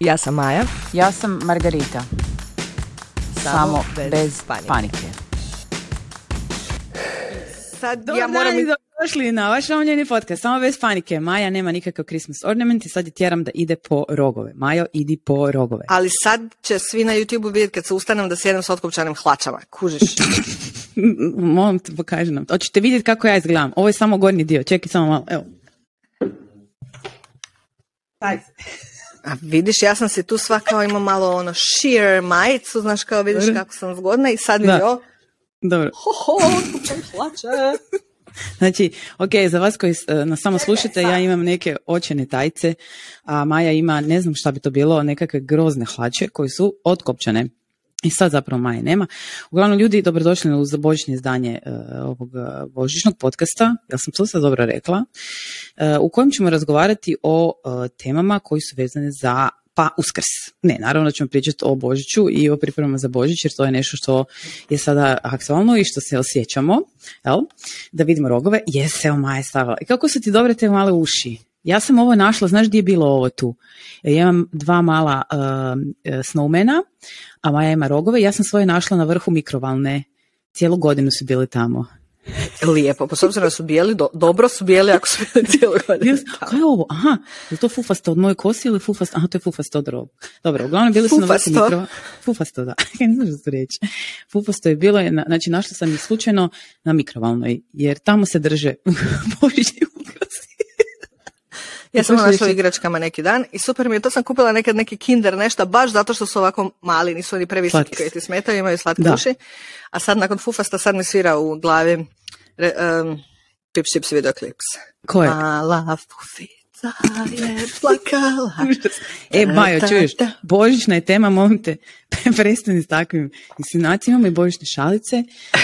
Ja sam Maja. Ja sam Margarita. Samo, bez, panike. Sad Dobar ja moram... dan i dobrodošli na vaš omiljeni podcast, samo bez panike. Maja nema nikakav Christmas ornament i sad je tjeram da ide po rogove. Majo, idi po rogove. Ali sad će svi na YouTube vidjeti kad se ustanem da sjedem s otkopčanim hlačama. Kužiš? Molim te, pokaži nam. Hoćete vidjeti kako ja izgledam. Ovo je samo gornji dio. Čekaj samo malo. Evo. A vidiš, ja sam si tu sva kao ima malo ono sheer majicu, znaš kao vidiš Dobro. kako sam zgodna i sad vidi o, Dobro. ho, ho, hlače. Znači, ok, za vas koji e, nas samo slušate, ja imam neke očene tajce, a Maja ima, ne znam šta bi to bilo, nekakve grozne hlače koji su otkopčane. I sad zapravo Maje nema. Uglavnom, ljudi, dobrodošli uz božićno izdanje e, ovog e, božićnog podcasta, ja sam to sad dobro rekla, e, u kojem ćemo razgovarati o e, temama koji su vezane za pa uskrs. Ne, naravno ćemo pričati o Božiću i o pripremama za Božić, jer to je nešto što je sada aktualno i što se osjećamo, jel? Da vidimo rogove. Jes, evo Maja stavila. I kako su ti dobre te male uši? Ja sam ovo našla, znaš gdje je bilo ovo tu? Ja imam dva mala uh, snowmana, a Maja ima rogove. Ja sam svoje našla na vrhu mikrovalne. Cijelu godinu su bili tamo. Lijepo, pa s obzirom da su bijeli, do- dobro su bijeli ako su bili cijelu godinu. Kaj je ovo? Aha, je to fufasto od moje kosi ili fufasto? Aha, to je fufasto od roga. Dobro, uglavnom bili su na vrhu mikro... Fufasto, da. Ne znam što reći. Fufasto je bilo, znači našla sam ih slučajno na mikrovalnoj, jer tamo se drže božićni. Ja sam našla u igračkama neki dan i super mi je, to sam kupila nekad neki kinder nešto, baš zato što su ovako mali, nisu oni previsoki koji ti smetaju, imaju slatke Da. uši. A sad nakon fufasta sad mi svira u glavi re, um, Pips Chips videoklips. Ko je? Mala fufica je plakala. E, Bajo, čuješ, božićna je tema, molim te, prestani s takvim insinuacijama, imamo i božićne šalice.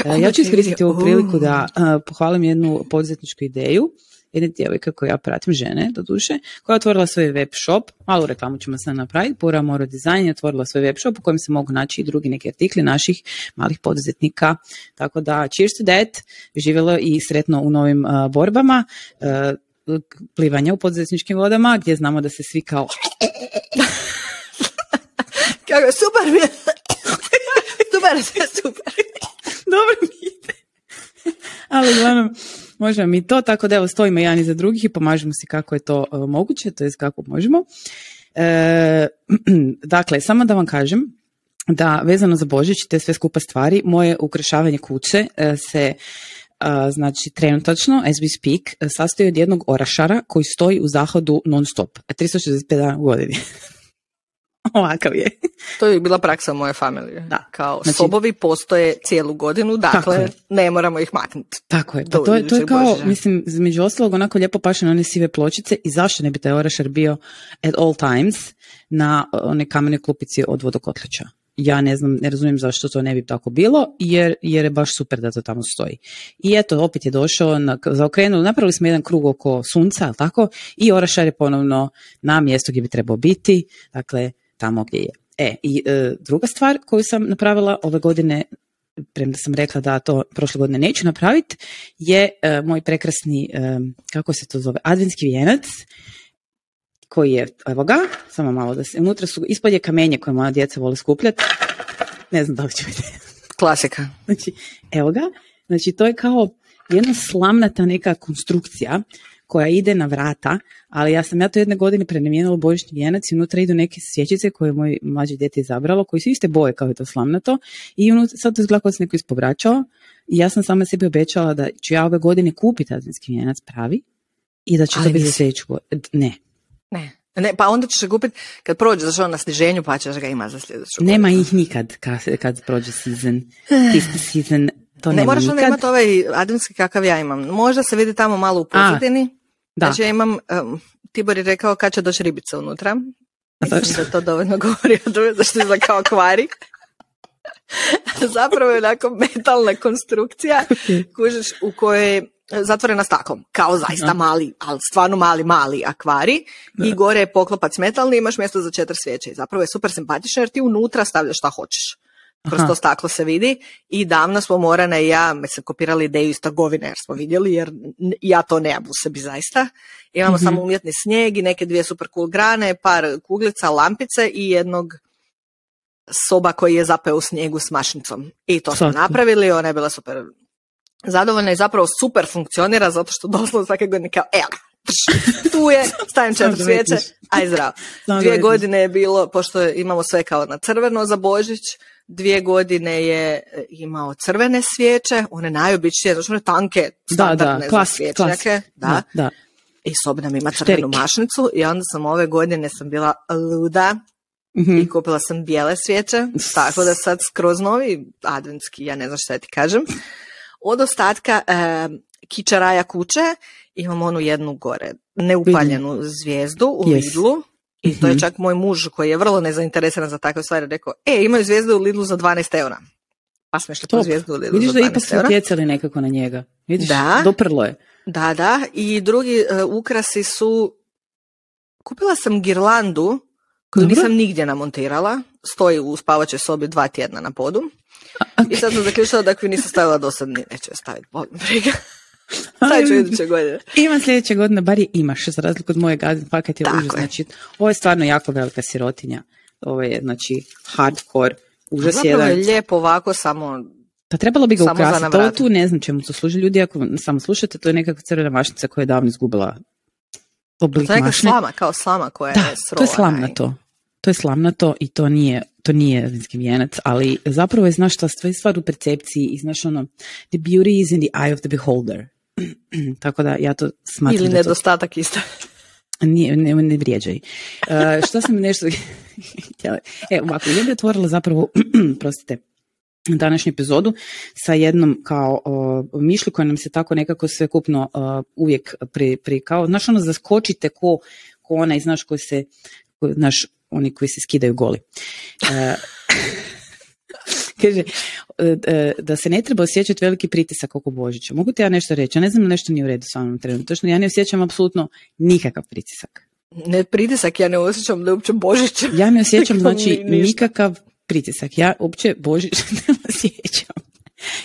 E, ja ću ti iskoristiti ovu priliku uh. da e, pohvalim jednu poduzetničku ideju, jedne djevojke koju ja pratim, žene, do duše, koja je otvorila svoj web shop, malu reklamu ćemo sad napraviti, Pura Moro Design je otvorila svoj web shop u kojem se mogu naći i drugi neki artikli naših malih poduzetnika. Tako da, cheers to that, živjelo i sretno u novim e, borbama, e, plivanja u poduzetničkim vodama, gdje znamo da se svi kao Kako, super mi je. super, super. dobro mi ide. Ali uglavnom, možemo mi to, tako da evo stojimo jedan iza drugih i pomažemo si kako je to e, moguće, to je kako možemo. E, dakle, samo da vam kažem da vezano za Božić te sve skupa stvari, moje ukrašavanje kuće e, se a, znači trenutačno, as we speak, e, sastoji od jednog orašara koji stoji u zahodu non stop, 365 dana u godini. Ovakav je. To je bila praksa moje familije. Da. Kao Znači- sobovi postoje cijelu godinu, dakle ne moramo ih maknuti. Tako je, pa to je, to je kao, mislim, između ostalog onako lijepo paše na one sive pločice i zašto ne bi taj orašar bio at all times na one kamene klupici od vodokotlića. Ja ne znam, ne razumijem zašto to ne bi tako bilo, jer, jer je baš super da to tamo stoji. I eto, opet je došao, na, zaokrenuo, napravili smo jedan krug oko sunca, tako? I orašar je ponovno na mjestu gdje bi trebao biti, dakle, tamo gdje je. E, i e, druga stvar koju sam napravila ove godine, premda sam rekla da to prošle godine neću napraviti, je e, moj prekrasni, e, kako se to zove, adventski vijenac, koji je, evo ga, samo malo da se, unutra su, ispod je kamenje koje moja djeca vole skupljati, ne znam da li ću vidjeti. Klasika. Znači, evo ga, znači to je kao jedna slamnata neka konstrukcija koja ide na vrata, ali ja sam ja to jedne godine prenamijenila u božićni vijenac i unutra idu neke svjećice koje je moj mlađe dijete izabralo, koji su iste boje kao i to slamnato i unutra, sad to izgleda kao se neko ispovraćao i ja sam sama sebi obećala da ću ja ove godine kupiti adventski vijenac pravi i da će Ali to biti za sljedeću godinu. Ne, Ne. Ne, pa onda ćeš ga kupiti kad prođe zašto na sniženju pa ćeš ga ima za sljedeću nema godinu. ih nikad kad, kad prođe season, tisti season, to Ne moraš onda nikad. imati ovaj adventski kakav ja imam. Možda se vidi tamo malo u pozadini. Da, Znači ja imam, um, Tibor je rekao kad će doći ribica unutra. Mislim da to dovoljno govori o tome zašto je kao akvari. Zapravo je onako metalna konstrukcija kužiš, u kojoj je zatvorena staklom, kao zaista Da. mali, ali stvarno mali, mali akvari i gore je poklopac metalni, imaš mjesto za četiri svijeće. I zapravo je super simpatično jer ti unutra stavljaš šta hoćeš. Kroz to staklo se vidi i davno smo Morana i ja se kopirali ideju iz trgovine jer smo vidjeli jer ja to nemam u sebi zaista. Imamo Mhm. samo umjetni snijeg i neke dvije super cool grane, par kuglica, lampice i jednog soba koji je zapeo u snijegu s mašnicom. I to smo napravili, ona je bila super zadovoljna i zapravo super funkcionira zato što doslovno svake godine kao, evo, tu je, stavim četiri svijeće, aj zdravo. Dvije godine je bilo, pošto imamo sve kao na crveno za Božić, dvije godine je e, imao crvene svijeće, one najobičnije, znači one tanke, Da, da, standardne svječnjake, klasik. da. Da, da. I sob nam ima crvenu Šterik. mašnicu i onda sam ove godine sam bila luda Mhm. i kupila sam bijele svijeće, tako da sad skroz novi adventski, ja ne znam šta ti kažem. Od ostatka e, kičaraja kuće imam onu jednu gore, neupaljenu zvijezdu u Yes. Lidlu. I to je Mhm. čak moj muž koji je vrlo nezainteresiran za takve stvari rekao, e, imaju zvijezdu u Lidlu za 12 eura. Pa smo išli po zvijezdu u Lidlu Vidiš za da 12 ipak su utjecali nekako na njega. Vidiš, Da. doprlo je. Da, da. I drugi e, ukrasi su... Kupila sam girlandu koju Dobro. nisam nigdje namontirala. Stoji u spavačoj sobi dva tjedna na podu. I sad sam zaključila da ako ju nisam stavila do sad, neću je staviti. Bog me briga. Stavit ću iduće godine. Ima sljedeće godine, bar je imaš, za razliku od moje gadin paket je užas. je. Znači, ovo je stvarno jako velika sirotinja. Ovo je, znači, hardcore, užas Zapravo je jedan. lijepo ovako samo... Pa trebalo bi ga ukrasiti. vratu. tu ne znam čemu to služi. Ljudi, ako samo slušate, to je nekakva crvena mašnica koja je davno izgubila oblik To je slama, kao slama koja Da, je to je srovana i- slamnato. To je slamnato i to nije, to nije vinski vijenac, ali zapravo je, znaš, ta stvar, stvar u percepciji i znaš ono, the beauty is in the eye of the beholder. Tako da ja to smatram Ili da to nedostatak isto. nije, ne, ne vrijeđaj. Uh, što sam nešto htjela? E, ovako, ja bi otvorila zapravo, prostite, današnju epizodu sa jednom kao uh, mišlju koja nam se tako nekako sve kupno uh, uvijek pri, pri kao, znaš ono, zaskočite ko, ko onaj, znaš, koji se, ko, znaš, oni koji se skidaju goli. Uh, kaže, da se ne treba osjećati veliki pritisak oko Božića. Mogu ti ja nešto reći? Ja ne znam nešto nije u redu sa mnom trenutno. Točno, ja ne osjećam apsolutno nikakav pritisak. Ne pritisak, ja ne osjećam da je uopće Božić. Ja ne osjećam znači nikakav pritisak. Ja uopće Božić ne osjećam.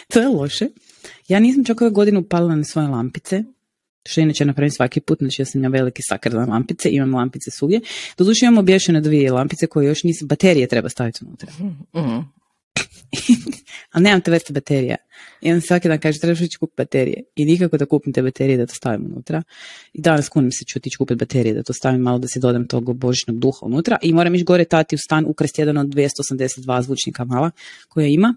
To je loše. Ja nisam čak ove godine upalila na svoje lampice, što inače napravim svaki put, znači ja sam ja veliki sakar na lampice, imam lampice svugdje. Doduše imamo obješene dvije lampice koje još nisu, baterije treba staviti unutra. Mhm. Ali nemam te vrste baterija. I on svaki dan kaže, trebaš ići kupiti baterije. I nikako da kupim te baterije da to stavim unutra. I danas kunim se ću otići kupiti baterije da to stavim malo da si dodam tog božićnog duha unutra. I moram ići gore tati u stan ukrasti jedan od 282 zvučnika mala koja ima.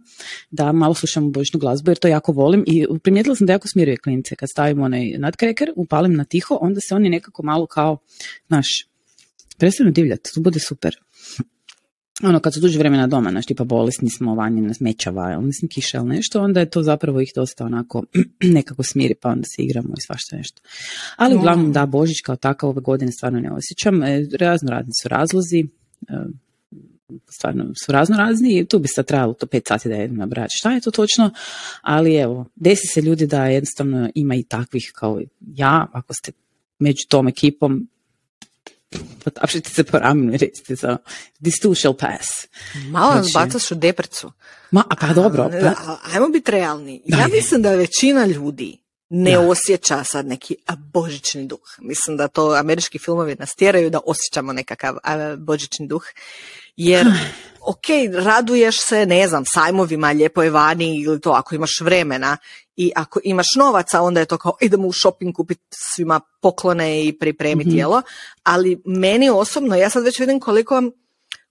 Da malo slušamo božićnu glazbu jer to jako volim. I primijetila sam da jako smiruje klinice. Kad stavim onaj nadkreker, upalim na tiho, onda se oni nekako malo kao, znaš, prestanu divljati. To bude super ono kad su duže vremena doma, znaš, tipa bolesni smo, vani nas mečava, ili mislim kiša ili nešto, onda je to zapravo ih dosta onako nekako smiri, pa onda se igramo i svašta nešto. Ali uglavnom da, Božić kao takav ove godine stvarno ne osjećam, e, razno razni su razlozi, e, stvarno su razno razni i tu bi sad trebalo to pet sati da jedem nabrati šta je to točno, ali evo, desi se ljudi da jednostavno ima i takvih kao ja, ako ste među tom ekipom, potapšite se po ramenu i recite this too shall pass. Malo nas Znači- bacaš u deprcu. Ma, a pa dobro, pa, a- Ajmo biti realni. Ja Dajde. mislim da većina ljudi ne Da. osjeća sad neki božićni duh. Mislim da to američki filmovi nas tjeraju da osjećamo nekakav božićni duh. Jer, ok, raduješ se, ne znam, sajmovima, lijepo je vani ili to ako imaš vremena i ako imaš novaca, onda je to kao idemo u shopping kupiti svima poklone i pripremiti Mhm. jelo. Ali meni osobno, ja sad već vidim koliko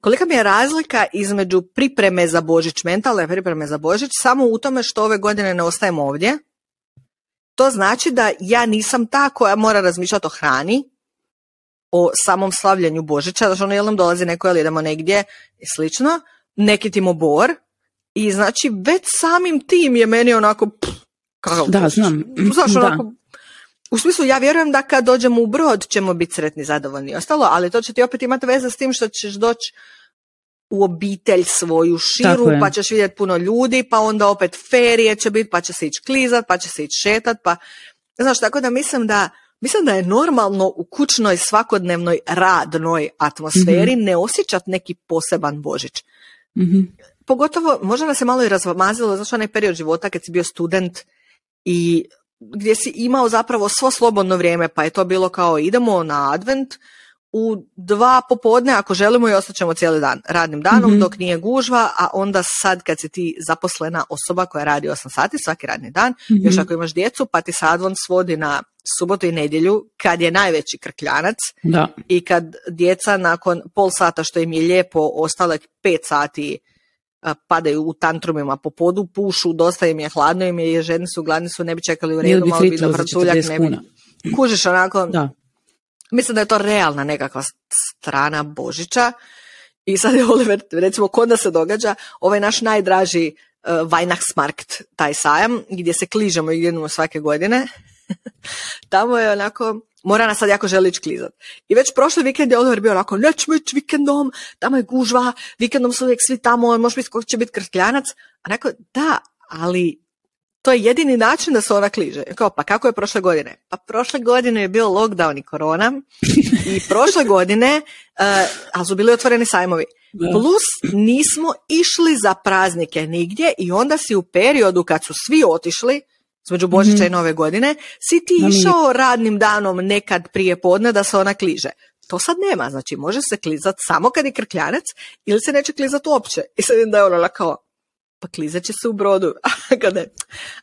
kolika mi je razlika između pripreme za Božić, mentalne pripreme za Božić, samo u tome što ove godine ne ostajem ovdje. To znači da ja nisam ta koja mora razmišljati o hrani, o samom slavljanju Božića, znači ono jel nam dolazi neko ili idemo negdje i slično, neki tim obor i znači već samim tim je meni onako pff, kakav Da, znam. Znaš, Da. onako, u smislu, ja vjerujem da kad dođemo u brod ćemo biti sretni, zadovoljni i ostalo, ali to će ti opet imati veze s tim što ćeš doći u obitelj svoju širu, pa ćeš vidjeti puno ljudi, pa onda opet ferije će biti, pa će se ići klizat, pa će se ići šetat, pa... Znaš, tako da mislim da Mislim da je normalno u kućnoj svakodnevnoj radnoj atmosferi ne osjećat neki poseban Božić. Mhm. pogotovo, možda nas je malo i razmazilo, znaš onaj period života kad si bio student i gdje si imao zapravo svo slobodno vrijeme, pa je to bilo kao idemo na advent, u dva popodne ako želimo i ostaćemo cijeli dan radnim danom mm dok nije gužva, a onda sad kad si ti zaposlena osoba koja radi 8 sati svaki radni dan, mm još ako imaš djecu pa ti sadvon svodi na subotu i nedjelju kad je najveći krkljanac da. i kad djeca nakon pol sata što im je lijepo ostale pet sati padaju u tantrumima po podu, pušu, dosta im je hladno im je, ženi su gladni su, ne bi čekali u redu, malo bi da ne bi. Kužiš onako, da. mislim da je to realna nekakva strana Božića i sad je Oliver, recimo kod da se događa, ovaj naš najdraži uh, Weihnachtsmarkt, taj sajam, gdje se kližemo i idemo svake godine, tamo je onako, mora nas sad jako želi klizat. I već prošli vikend je Oliver bio onako, nećemo ići vikendom, tamo je gužva, vikendom su uvijek svi tamo, može biti ko će biti krstljanac. A neko, da, ali to je jedini način da se ona kliže. Kao, pa kako je prošle godine? Pa prošle godine je bio lockdown i korona i prošle godine, uh, ali su bili otvoreni sajmovi. Plus nismo išli za praznike nigdje i onda si u periodu kad su svi otišli, između Božića i mhm. Nove godine, si ti išao radnim danom nekad prije podne da se ona kliže. To sad nema, znači može se klizat samo kad je krkljanec ili se neće klizat uopće. I sad da je ona kao, pa klizat će se u brodu. Kada je,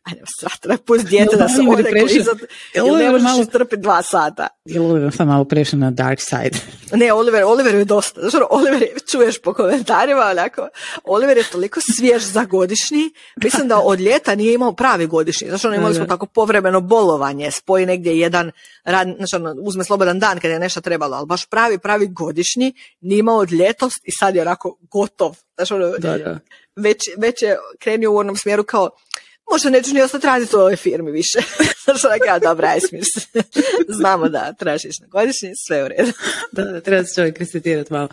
ajde, srata, pusti dijete da se ode klizat, ili ne možeš malo... istrpiti dva sata. Je Oliver sam malo prešao na dark side? Ne, Oliver, Oliver je dosta. Znači, Oliver je, čuješ po komentarima, onako, Oliver je toliko svjež za godišnji, mislim da od ljeta nije imao pravi godišnji. Znači, ono, imali smo tako povremeno bolovanje, spoji negdje jedan, rad, znači, ono, uzme slobodan dan kad je nešto trebalo, ali baš pravi, pravi godišnji, nije imao od ljetost i sad je onako gotov. Znači, ono, da, da već, već je krenio u onom smjeru kao možda neću ni ostati raditi u ovoj firmi više. Što ja, dobra, aj Znamo da tražiš na godišnji, sve u redu. da, da, treba se čovjek resetirati malo.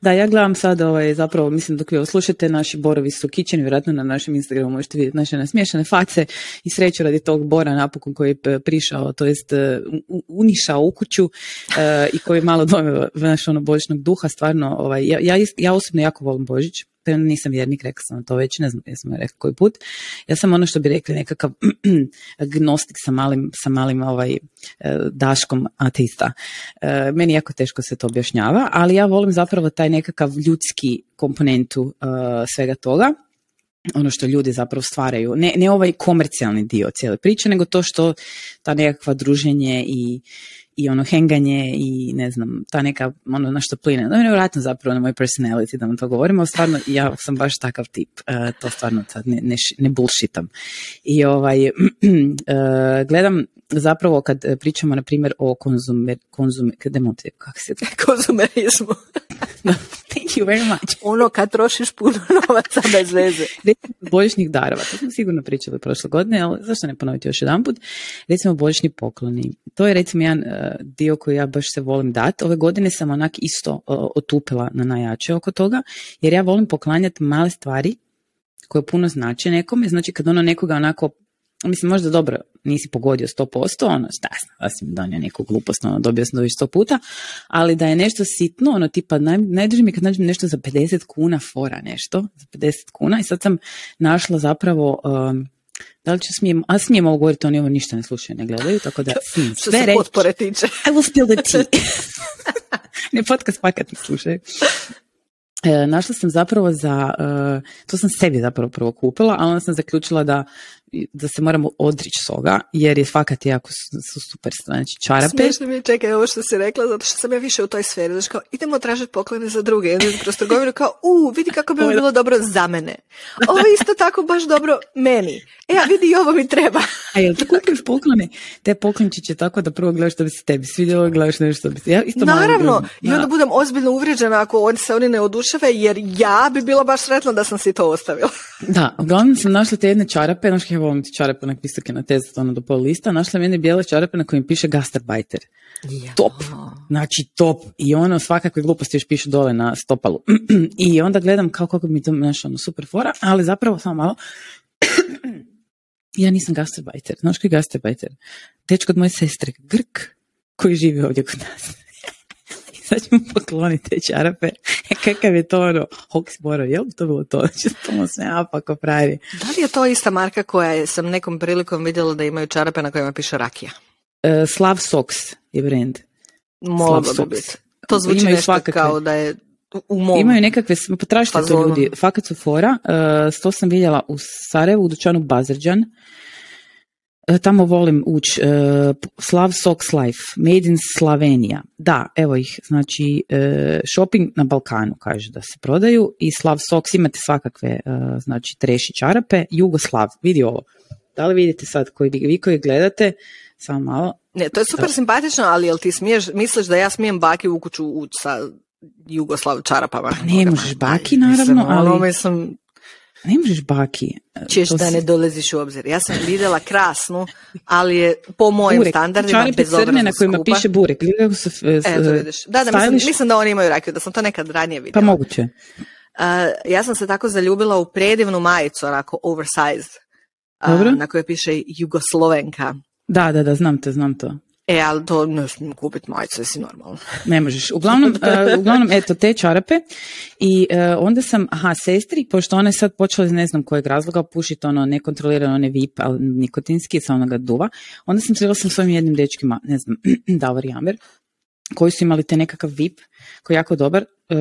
Da, ja gledam sad, ovaj, zapravo, mislim, dok vi slušate, naši borovi su kićeni, vjerojatno na našem Instagramu možete vidjeti naše nasmiješane face i sreću radi tog bora napokon koji je prišao, to jest e, unišao u kuću e, i koji malo dojme naš ono božićnog duha, stvarno, ovaj, ja, ja, ja osobno jako volim Božić, nisam vjernik, rekla sam to već, ne znam jesam rekla koji put. Ja sam ono što bi rekli nekakav gnostik sa malim, sa malim ovaj, e, daškom ateista. E, meni jako teško se to objašnjava, ali ja volim zapravo taj nekakav ljudski komponentu e, svega toga ono što ljudi zapravo stvaraju, ne, ne ovaj komercijalni dio cijele priče, nego to što ta nekakva druženje i, i ono henganje i ne znam, ta neka ono na što pline. No, nevjerojatno zapravo na moj personality da vam to govorimo, stvarno ja sam baš takav tip, uh, to stvarno sad ne, ne, ne bullshitam. I ovaj, uh, gledam zapravo kad pričamo na primjer o konzumer, konzumer, kako se Konzumerizmu. Thank you very much. Ono kad trošiš puno novaca bez veze. Božićnih darova, to smo sigurno pričali prošle godine, ali zašto ne ponoviti još jedan put? Recimo božićni pokloni. To je recimo jedan uh, dio koji ja baš se volim dati. Ove godine sam onak isto uh, otupila na najjače oko toga, jer ja volim poklanjati male stvari koje puno znače nekome, znači kad ono nekoga onako mislim možda dobro nisi pogodio 100%, ono šta da sam donio neku glupost, ono dobio sam dobiš 100 puta, ali da je nešto sitno, ono tipa naj, najdrži mi kad nađem nešto za 50 kuna fora nešto, za 50 kuna i sad sam našla zapravo um, da li ću smijem, a smijem ovo govoriti, oni ovo ništa ne slušaju, ne gledaju, tako da smijem sve se potpore tiče. I will spill the tea. ne podcast pakat ne slušaju. E, našla sam zapravo za, e, to sam sebi zapravo prvo kupila, a onda sam zaključila da da se moramo odrići toga, jer je fakat jako su, super znači čarape. Smiješno mi je, čekaj, ovo što si rekla, zato što sam ja više u toj sferi, znači kao, idemo tražiti poklone za druge, jedan kroz trgovinu kao, u, vidi kako bi ovo bilo dobro za mene. Ovo je isto tako baš dobro meni. E, a vidi, ovo mi treba. A jel ti kupiš poklone? Te poklončiće tako da prvo gledaš što bi se tebi svidjelo, gledaš nešto bi se... Ja isto Naravno, i onda budem ozbiljno uvrijeđena ako oni se oni ne oduševe, jer ja bi bila baš sretna da sam si to ostavila. Da, uglavnom sam našla te jedne čarape, znači ja volim ti čarape onak visoke na tezu, ono do pol lista, našla jedne bijele čarape na kojim piše gastarbajter. Ja. Top, znači top. I ono svakakve gluposti još piše dole na stopalu. I onda gledam kao kako mi to nešto ono super fora, ali zapravo samo malo, ja nisam gastarbajter. Znaš koji je gastarbajter? Dečko od moje sestre, Grk, koji živi ovdje kod nas. Sad ćemo pokloniti te čarape. E, kakav je to ono, Hoxboro, je li to bilo to? Znači, to se apako pravi. Da li je to ista marka koja je, sam nekom prilikom vidjela da imaju čarape na kojima piše rakija? Uh, Slav Sox je brand. Moglo bi biti. To zvuči imaju nešto svakakve. kao da je u mom. Imaju nekakve, potražite to ljudi, fakat su fora. Uh, to sam vidjela u Sarajevu, u dućanu Bazarđan. Uh, tamo volim ući. Uh, Slav Sox Life, Made in Slavenija. Da, evo ih, znači uh, shopping na Balkanu kaže da se prodaju i Slav Sox imate svakakve, znači treši čarape. Jugoslav, vidi ovo. Da li vidite sad koji vi koji gledate, samo malo. Ne, to je super simpatično, ali jel ti smiješ, misliš da ja smijem baki u kuću ući sa Jugoslav čarapama? Pa ne možeš baki, naravno, ali... Ono, mislim, ne možeš baki. Češ da ne dolaziš u obzir. Ja sam vidjela krasnu, ali je po mojim burek. standardima Čarape crne na kojima skupa. piše burek. Eto, vidiš. Da, da, mislim, mislim, da oni imaju rakiju, da sam to nekad ranije vidjela. Pa moguće. Uh, ja sam se tako zaljubila u predivnu majicu, onako oversized, uh, na kojoj piše Jugoslovenka. Da, da, da, znam to, znam to. E, ali to ne smijem kupiti majice, si normalno. Ne možeš. Uglavnom, uh, uglavnom eto, te čarape i uh, onda sam, aha, sestri, pošto ona je sad počela iz ne znam kojeg razloga pušiti ono nekontrolirano, one VIP, ali nikotinski, sa onoga duva, onda sam srela sam s ovim jednim dečkima, ne znam, Davor Jamer, koji su imali te nekakav VIP, koji je jako dobar, uh,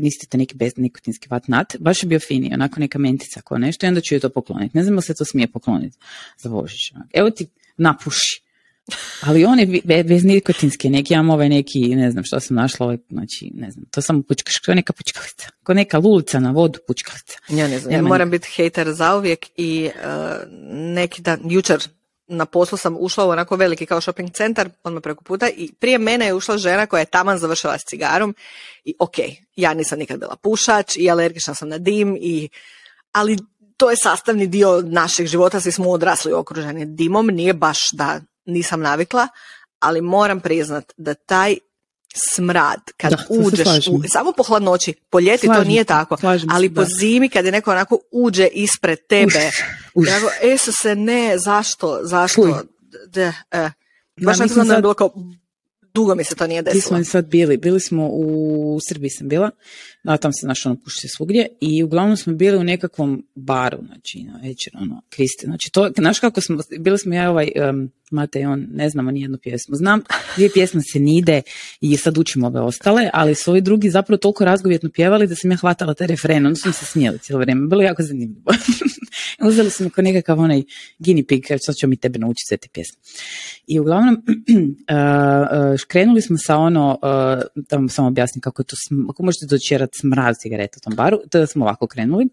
niste te neki bez nikotinski vatnat, baš je bio fini, onako neka mentica kao nešto i onda ću joj to pokloniti. Ne znam li se to smije pokloniti za Božić. Evo ti napuši. Ali on je bez nikotinske, neki imam ovaj neki, ne znam što sam našla, ovaj, znači, ne znam, to samo pučka, što je neka pučkalica, ko neka lulica na vodu pučkalica. Ja ne znam, ja moram biti hejter zauvijek i uh, neki dan, jučer na poslu sam ušla u onako veliki kao shopping centar, odmah preko puta i prije mene je ušla žena koja je taman završila s cigarom i ok, ja nisam nikad bila pušač i alergična sam na dim i ali to je sastavni dio našeg života, svi smo odrasli okruženi dimom, nije baš da nisam navikla, ali moram priznat da taj smrad kad da, uđeš u, samo po hladnoći, po ljeti to nije tako, ali po zimi kad je neko onako uđe ispred tebe, uš, uš. se ne, zašto, zašto, de, e. Baš da, sam sad... bilo kao, dugo mi se to nije desilo. Gdje smo sad bili? Bili smo u Srbiji sam bila, a tam se našlo ono puši svugdje i uglavnom smo bili u nekakvom baru, znači na večer, ono, Kristi. Znači to, znaš kako smo, bili smo ja ovaj, um, Mate on, ne znamo ni jednu pjesmu. Znam, dvije pjesme se nide i sad učimo ove ostale, ali su ovi drugi zapravo toliko razgovjetno pjevali da sam ja hvatala taj refren, onda smo se smijeli cijelo vrijeme. Bilo jako zanimljivo. Uzeli smo kao nekakav onaj guinea pig, sad ćemo mi tebe naučiti sve te pjesme. I uglavnom, uh, uh, krenuli smo sa ono, uh, da vam samo objasnim kako je to, ako možete dočerati smrad cigareta u tom baru, da smo ovako krenuli.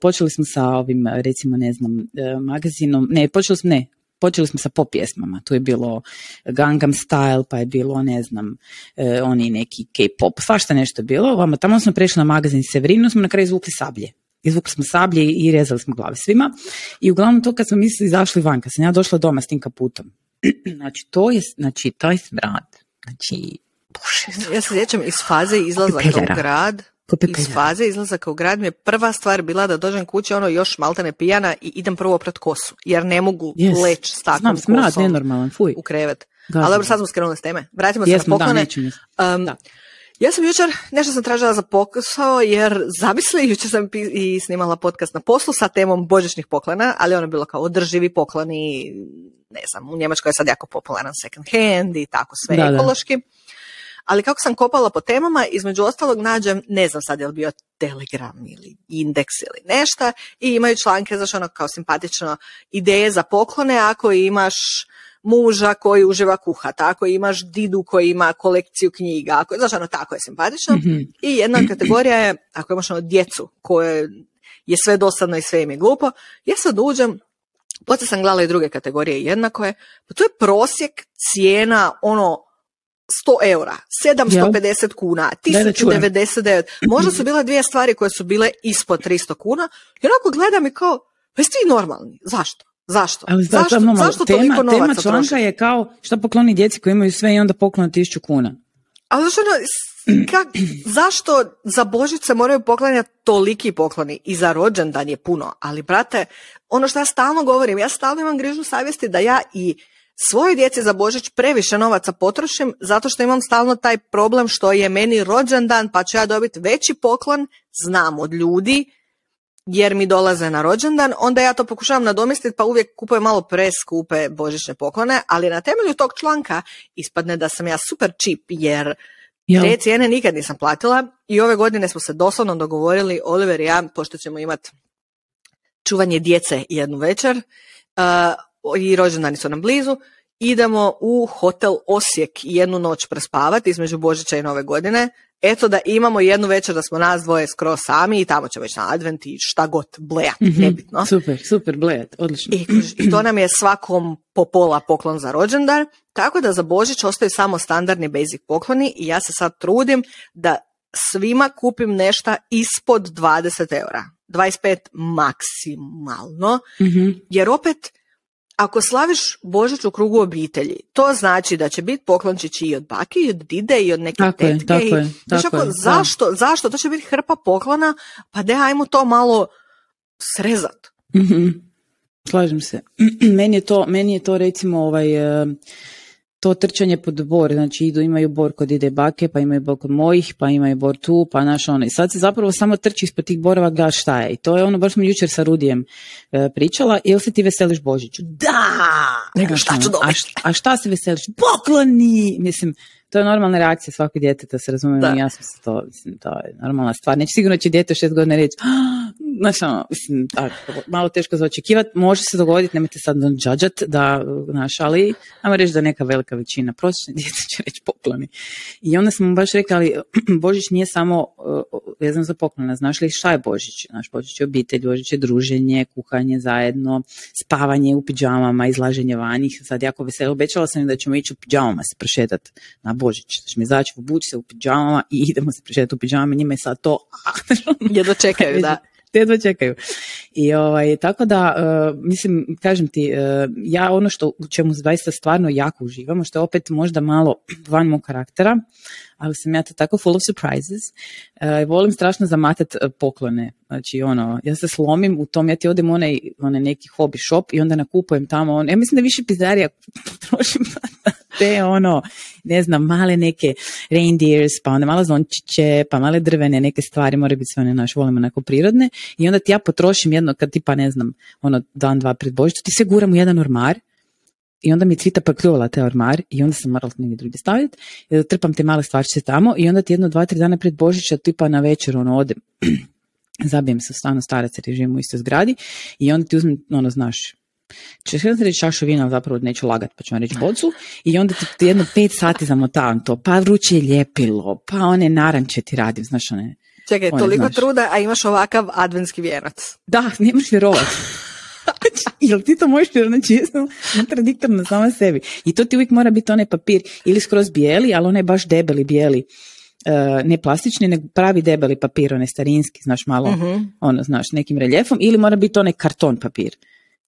počeli smo sa ovim, recimo, ne znam, magazinom, ne, počeli smo, ne, počeli smo sa pop pjesmama, tu je bilo Gangnam Style, pa je bilo, ne znam, eh, oni neki K-pop, svašta nešto je bilo, Vama, tamo smo prešli na magazin Severinu, smo na kraju izvukli sablje. Izvukli smo sablje i rezali smo glave svima. I uglavnom to kad smo mislili izašli van, kad sam ja došla doma s tim kaputom. znači, to je, znači, taj smrad. Znači, Ja se sjećam iz faze izlazaka u grad, iz faze izlazaka u grad mi je prva stvar bila da dođem kuće ono još maltene pijana i idem prvo pred kosu, jer ne mogu yes. leći s takvom Znam, kosom nenormalan, fuj. u krevet. Da, Ali dobro, sad smo skrenuli s teme. Vratimo se na poklone. Da, um, da. Ja sam jučer nešto sam tražila za posao jer zamisli, jučer sam i snimala podcast na poslu sa temom božićnih poklona, ali ono je bilo kao održivi pokloni, ne znam, u Njemačkoj je sad jako popularan second hand i tako sve da, ekološki. Da ali kako sam kopala po temama, između ostalog nađem, ne znam sad je li bio Telegram ili Indeks ili nešto, i imaju članke, znaš ono kao simpatično, ideje za poklone ako imaš muža koji uživa kuhat, ako imaš didu koji ima kolekciju knjiga, ako, znaš ono tako je simpatično. Mm-hmm. I jedna kategorija je, ako imaš ono djecu koje je sve dosadno i sve im je glupo, ja sad uđem, poslije sam gledala i druge kategorije jednako je, pa to je prosjek cijena ono 100 eura, 750 kuna, 1099. Možda su bile dvije stvari koje su bile ispod 300 kuna i onako gledam i kao, pa jeste vi normalni? Zašto? Zašto? Ali zašto, zašto, zašto tema, tema članka je kao šta pokloni djeci koji imaju sve i onda pokloni 1000 kuna. Ali zašto, ono, kak, zašto za Božice moraju poklanjati toliki pokloni i za rođendan je puno, ali brate, ono što ja stalno govorim, ja stalno imam grižu savjesti da ja i svojoj djeci za Božić previše novaca potrošim zato što imam stalno taj problem što je meni rođendan pa ću ja dobiti veći poklon, znam od ljudi jer mi dolaze na rođendan, onda ja to pokušavam nadomjestiti pa uvijek kupujem malo preskupe božićne poklone, ali na temelju tog članka ispadne da sam ja super cheap jer te cijene nikad nisam platila i ove godine smo se doslovno dogovorili, Oliver i ja, pošto ćemo imati čuvanje djece jednu večer uh, i rođendani su nam blizu, idemo u hotel Osijek jednu noć prespavati između Božića i Nove godine. Eto da imamo jednu večer da smo nas dvoje skroz sami i tamo će već na advent i šta god blejat, mm nebitno. Super, super, blejat, odlično. I, I, to nam je svakom po pola poklon za rođendan, tako da za Božić ostaju samo standardni basic pokloni i ja se sad trudim da svima kupim nešto ispod 20 eura. 25 maksimalno, mhm. jer opet ako slaviš Božić u krugu obitelji, to znači da će biti poklončići i od baki, i od dide, i od neke tako tetke. tako i, je, tako je, zašto, zašto? To će biti hrpa poklona, pa de ajmo to malo srezat. mm Slažem se. meni, je to, meni je to recimo ovaj... Uh to trčanje pod bor, znači idu, imaju bor kod ide bake, pa imaju bor kod mojih, pa imaju bor tu, pa naš ono. I sad se zapravo samo trči ispod tih borova gledaš šta je. I to je ono, baš mi jučer sa Rudijem e, pričala, jel se ti veseliš Božiću? Da! Nego šta ću a, a šta se veseliš? Pokloni! Mislim, to je normalna reakcija svakog djeteta, se razumijemo, ja sam se to, mislim, to je normalna stvar. Neće sigurno će dijete šest godina reći, ah, znaš, ono, mislim, tako, malo teško za očekivati, može se dogoditi, nemojte sad džađat, da, znaš, ali, ajmo reći da neka velika većina, prosječne djece će reći pokloni. I onda smo baš rekli, ali Božić nije samo uh, vezan za poklona, znaš li šta je Božić? Znaš, Božić je obitelj, Božić je druženje, kuhanje zajedno, spavanje u pidžamama, izlaženje vanih, sad jako veselo, obećala sam im da ćemo ići u pidžamama se prošetati na Božić, ćemo izaći, obući se u pidžamama i idemo se prošetati u pidžamama, njima je sad to... Jedno čekaju, da jedva čekaju. I ovaj, tako da, uh, mislim, kažem ti, uh, ja ono što u čemu zaista stvarno jako uživamo, što je opet možda malo van mog karaktera, ali sam ja to tako full of surprises. Uh, volim strašno zamatat poklone. Znači, ono, ja se slomim u tom, ja ti odem onaj, onaj neki hobby shop i onda nakupujem tamo, on, ja mislim da više pizdarija trošim te ono, ne znam, male neke reindeers, pa onda malo zončiće, pa male drvene neke stvari, moraju biti sve one naše, volimo neko prirodne i onda ti ja potrošim jedno, kad ti pa ne znam, ono dan, dva pred Božić, ti se guram u jedan ormar i onda mi cvita pakljuvala te ormar i onda sam morala negdje drugi staviti, i trpam te male stvarčice tamo i onda ti jedno, dva, tri dana pred Božića tipa na večer ono odem, zabijem se u stanu starac jer živimo u istoj zgradi i onda ti uzmem, ono znaš, Če se reći čašu vina, zapravo neću lagat, pa ću vam reći bocu. I onda ti jedno pet sati zamotavam to, pa vruće ljepilo, pa one naranče ti radim, znaš one. Čekaj, toliko truda, a imaš ovakav adventski vjenac. Da, nemaš vjerovati. Jel ti to možeš? Znači, jesam kontradiktorna sama sebi. I to ti uvijek mora biti onaj papir ili skroz bijeli, ali onaj baš debeli bijeli. Uh, ne plastični, nego pravi debeli papir, onaj starinski, znaš malo, uh ono, znaš, nekim reljefom, ili mora biti onaj karton papir.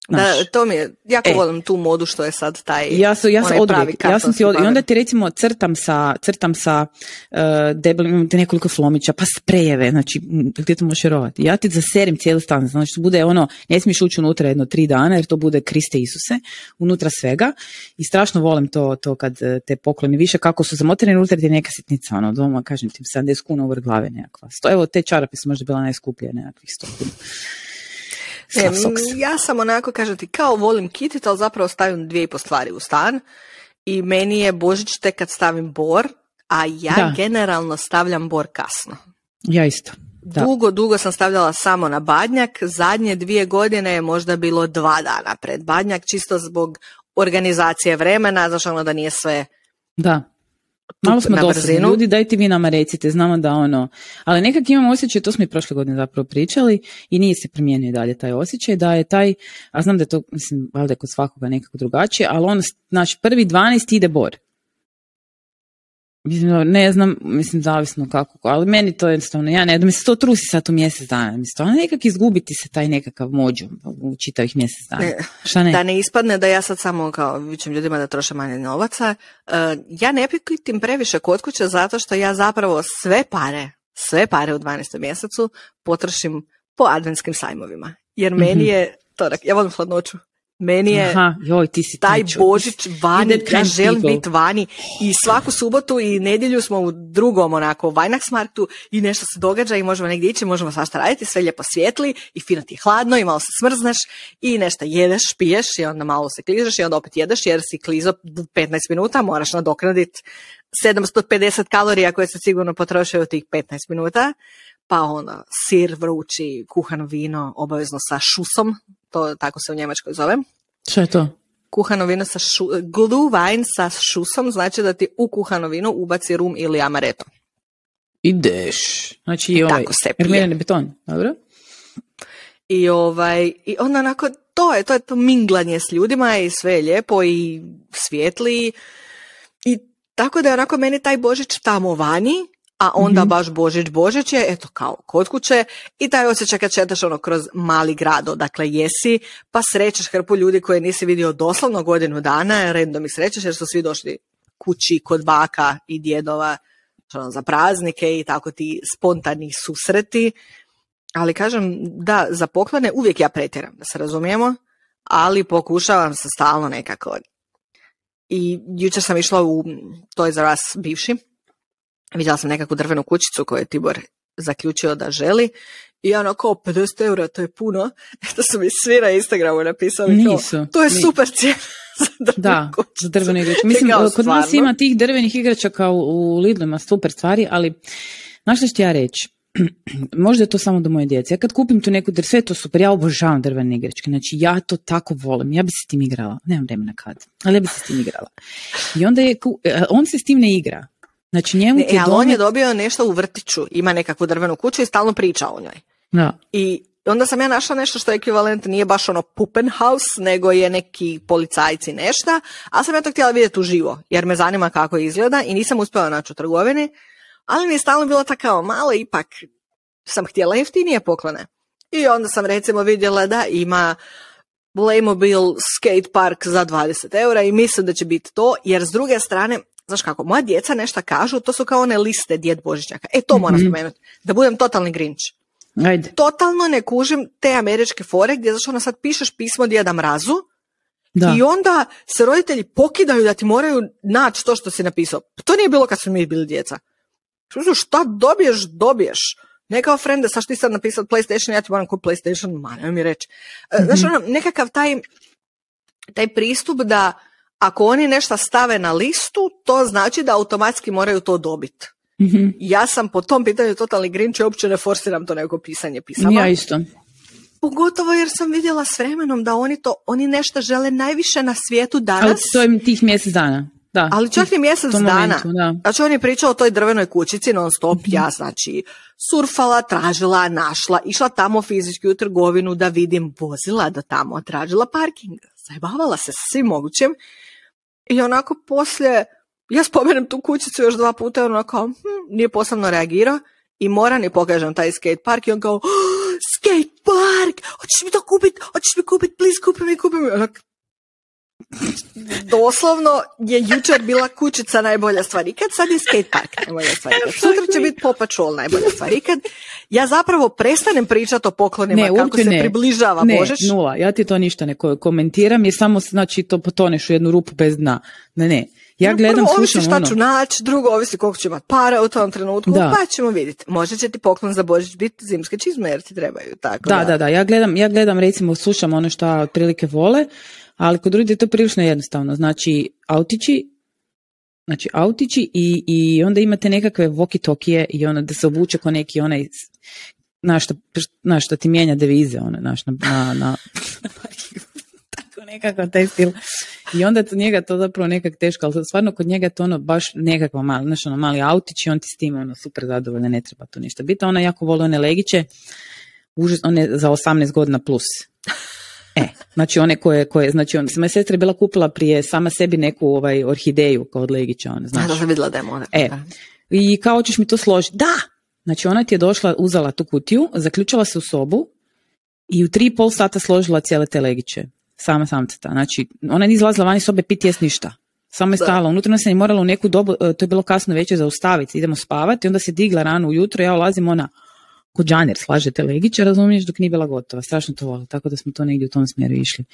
Da, to mi je, jako e, volim tu modu što je sad taj ja sam, ja sam oduvijek, ja sam ti od, i onda ti recimo crtam sa, crtam sa uh, debelim, imam ti nekoliko flomića, pa sprejeve, znači, ti to možeš vjerovati. Ja ti zaserim cijeli stan, znači to bude ono, ne smiješ ući unutra jedno tri dana, jer to bude Kriste Isuse, unutra svega i strašno volim to, to kad e, te pokloni više, kako su zamotreni unutra ti neka sitnica, ono, doma, kažem ti, 70 kuna u glave nekakva. Sto, evo, te čarape su možda bila najskuplje, nekakvih 100 kuna. E, ja sam onako, kažem ti, kao volim kitit, ali zapravo stavim dvije i po stvari u stan i meni je Božić tek kad stavim bor, a ja generalno stavljam bor kasno. Ja isto. Da. Dugo, dugo sam stavljala samo na badnjak, zadnje dvije godine je možda bilo dva dana pred badnjak, čisto zbog organizacije vremena, znaš ono da nije sve da. Malo smo dosadni ljudi, dajte vi nama recite, znamo da ono, ali nekak imamo osjećaj, to smo i prošle godine zapravo pričali i nije se promijenio dalje taj osjećaj, da je taj, a znam da je to, mislim, valjda kod svakoga nekako drugačije, ali on, znači prvi 12 ide bor. Mislim, ne znam, mislim, zavisno kako, ali meni to jednostavno, ja ne, da mi se to trusi sad u mjesec dana, mislim, to nekak izgubiti se taj nekakav mođu u čitavih mjesec dana. Šta ne? Da ne ispadne da ja sad samo kao vićem ljudima da troše manje novaca, uh, ja ne pikitim previše kod kuće zato što ja zapravo sve pare, sve pare u 12. mjesecu potrošim po adventskim sajmovima. Jer meni mhm. je, to, ja volim hladnoću Meni je Aha, joj, ti si taj čovjek. Božić vani, ja želim biti vani i svaku subotu i nedjelju smo u drugom onako Weihnachtsmarktu i nešto se događa i možemo negdje ići, možemo svašta raditi, sve lijepo svijetli i fino ti je hladno i malo se smrzneš i nešto jedeš, piješ i onda malo se kližeš i onda opet jedeš jer si klizo 15 minuta, moraš nadoknaditi 750 kalorija koje se sigurno potrošaju u tih 15 minuta, pa onda sir vrući, kuhano vino, obavezno sa šusom, to tako se u Njemačkoj zove Šta je to? kuhano vino sa šu, glühwein sa šusom znači da ti u kuhano vino ubaci rum ili amaretto. Ideš. Znači i ovaj, Tako se pije. beton, dobro? I ovaj i onda onako to je to je to minglanje s ljudima i sve je lijepo i svijetli i tako da je onako meni taj Božić tamo vani, a onda Mhm. baš Božić Božić je, eto kao kod kuće i taj osjećaj kad šetaš ono kroz mali grad odakle jesi, pa srećeš hrpu ljudi koje nisi vidio doslovno godinu dana, redom ih srećeš jer su svi došli kući kod baka i djedova ono, za praznike i tako ti spontani susreti. Ali kažem, da, za poklone uvijek ja pretjeram, da se razumijemo, ali pokušavam se stalno nekako. I jučer sam išla u Toys R Us bivši, vidjela sam nekakvu drvenu kućicu koju je Tibor zaključio da želi i ono kao 50 eura, to je puno. To su mi svi na Instagramu napisali kao, Nisu. to je Ni- super cijena za drvenu Da, za drvene igračke. Mislim, kod nas stvarno? ima tih drvenih igračaka u, u Lidlima, super stvari, ali znaš što ću ja reći? Možda je to samo do moje djece. Ja kad kupim tu neku drv, sve je to super, ja obožavam drvene igračke. Znači, ja to tako volim. Ja bi se s tim igrala. Nemam vremena kad. Ali ja bi se s tim igrala. I onda je, e, on se s tim ne igra. Znači, njemu Ne, ti e, ali on je domet- dobio nešto u vrtiću, ima nekakvu drvenu kuću i stalno priča o njoj. Da. I onda sam ja našla nešto što je ekvivalent, nije baš ono Puppenhaus, nego je neki policajci nešta, ali sam ja to htjela vidjeti uživo, jer me zanima kako izgleda i nisam uspjela naći u trgovini, ali mi je stalno bilo tako kao malo, ipak sam htjela jeftinije poklone. I onda sam recimo vidjela da ima Playmobil skate park za 20 eura i mislim da će biti to, jer s druge strane, znaš kako, moja djeca nešto kažu, to su kao one liste djed Božićnjaka. E, to moram Mhm. spomenuti, da budem totalni grinč Ajde. totalno ne kužim te američke fore gdje znaš ono sad pišeš pismo djeda mrazu Da. i onda se roditelji pokidaju da ti moraju naći to što si napisao. Pa To nije bilo kad smo mi bili djeca. Što- Šta dobiješ, dobiješ. Ne kao frende, sad što ti sad napisao PlayStation, ja ti moram kupiti PlayStation, ma nemoj mi reći. E, Znaš, ono, nekakav taj, taj pristup da ako oni nešto stave na listu, to znači da automatski moraju to dobiti. Mhm. Ja sam po tom pitanju totalni grinč i uopće ne forsiram to neko pisanje pisama. Ja isto. Pogotovo jer sam vidjela s vremenom da oni to, oni nešto žele najviše na svijetu Ali danas, to je tih mjesec dana. Da. ali čak i mjesec dana. momentu, da. Znači on je pričao o toj drvenoj kućici non stop, Mhm. ja znači surfala, tražila, našla, išla tamo fizički u trgovinu da vidim vozila do tamo, tražila parking, zajebavala se svim mogućim i onako poslije, ja spomenem tu kućicu još dva puta i onako, kao, hm, nije poslovno reagirao i moram i pokažem taj skate park i on kao, "Oh, skate park, hoćeš mi to kupit, hoćeš mi kupit, please kupi mi, kupi mi. Onak, doslovno je jučer bila kućica najbolja stvar ikad, sad je skate park najbolja stvar ikad. Sutra će biti Paw Patrol najbolja stvar ikad. Ja zapravo prestanem pričati o poklonima Ne, kako se ne. približava ne, Božić. nula. Ja ti to ništa ne ko- komentiram jer samo znači to potoneš u jednu rupu bez dna. Ne, ne. Ja No, gledam, prvo, ovisi slušam šta ono. ću naći, drugo ovisi koliko ću imati para u tom trenutku, Da. pa ćemo vidjeti. Možda će ti poklon za Božić biti zimske čizme jer ti trebaju. Tako Da, da, da. Ja gledam, ja gledam recimo, slušam ono šta otprilike vole, ali kod drugih je to prilično jednostavno. Znači, autići, znači autići i, i onda imate nekakve walkie-talkie i ono da se obuče ko neki onaj na što, na što ti mijenja devize, ono, znaš, na, na, na nekakav taj stil. I onda to njega to zapravo nekak teško, ali stvarno kod njega je to ono baš nekakva mali, znaš, ono mali autić i on ti s tim ono super zadovoljan, ne treba to ništa biti. Ona jako voli one legiće, užas, one za 18 godina plus. E, znači one koje, koje znači on, moja sestra je bila kupila prije sama sebi neku ovaj orhideju kao od legića, ona, Da, znaš. da sam vidjela da je moderno. E, i kao ćeš mi to složiti? Da! Znači ona ti je došla, uzela tu kutiju, zaključala se u sobu i u tri i pol sata složila cijele te legiće. Sama samceta. Znači, ona nije izlazila van iz sobe piti jest ništa. Samo je stala. Unutra se je morala u neku dobu, e, to je bilo kasno večer, zaustaviti. Idemo spavati. Onda se digla rano ujutro, ja ulazim, ona kuđaner slažete legiće, razumiješ, dok nije bila gotova. Strašno to voli, tako da smo to negdje u tom smjeru išli.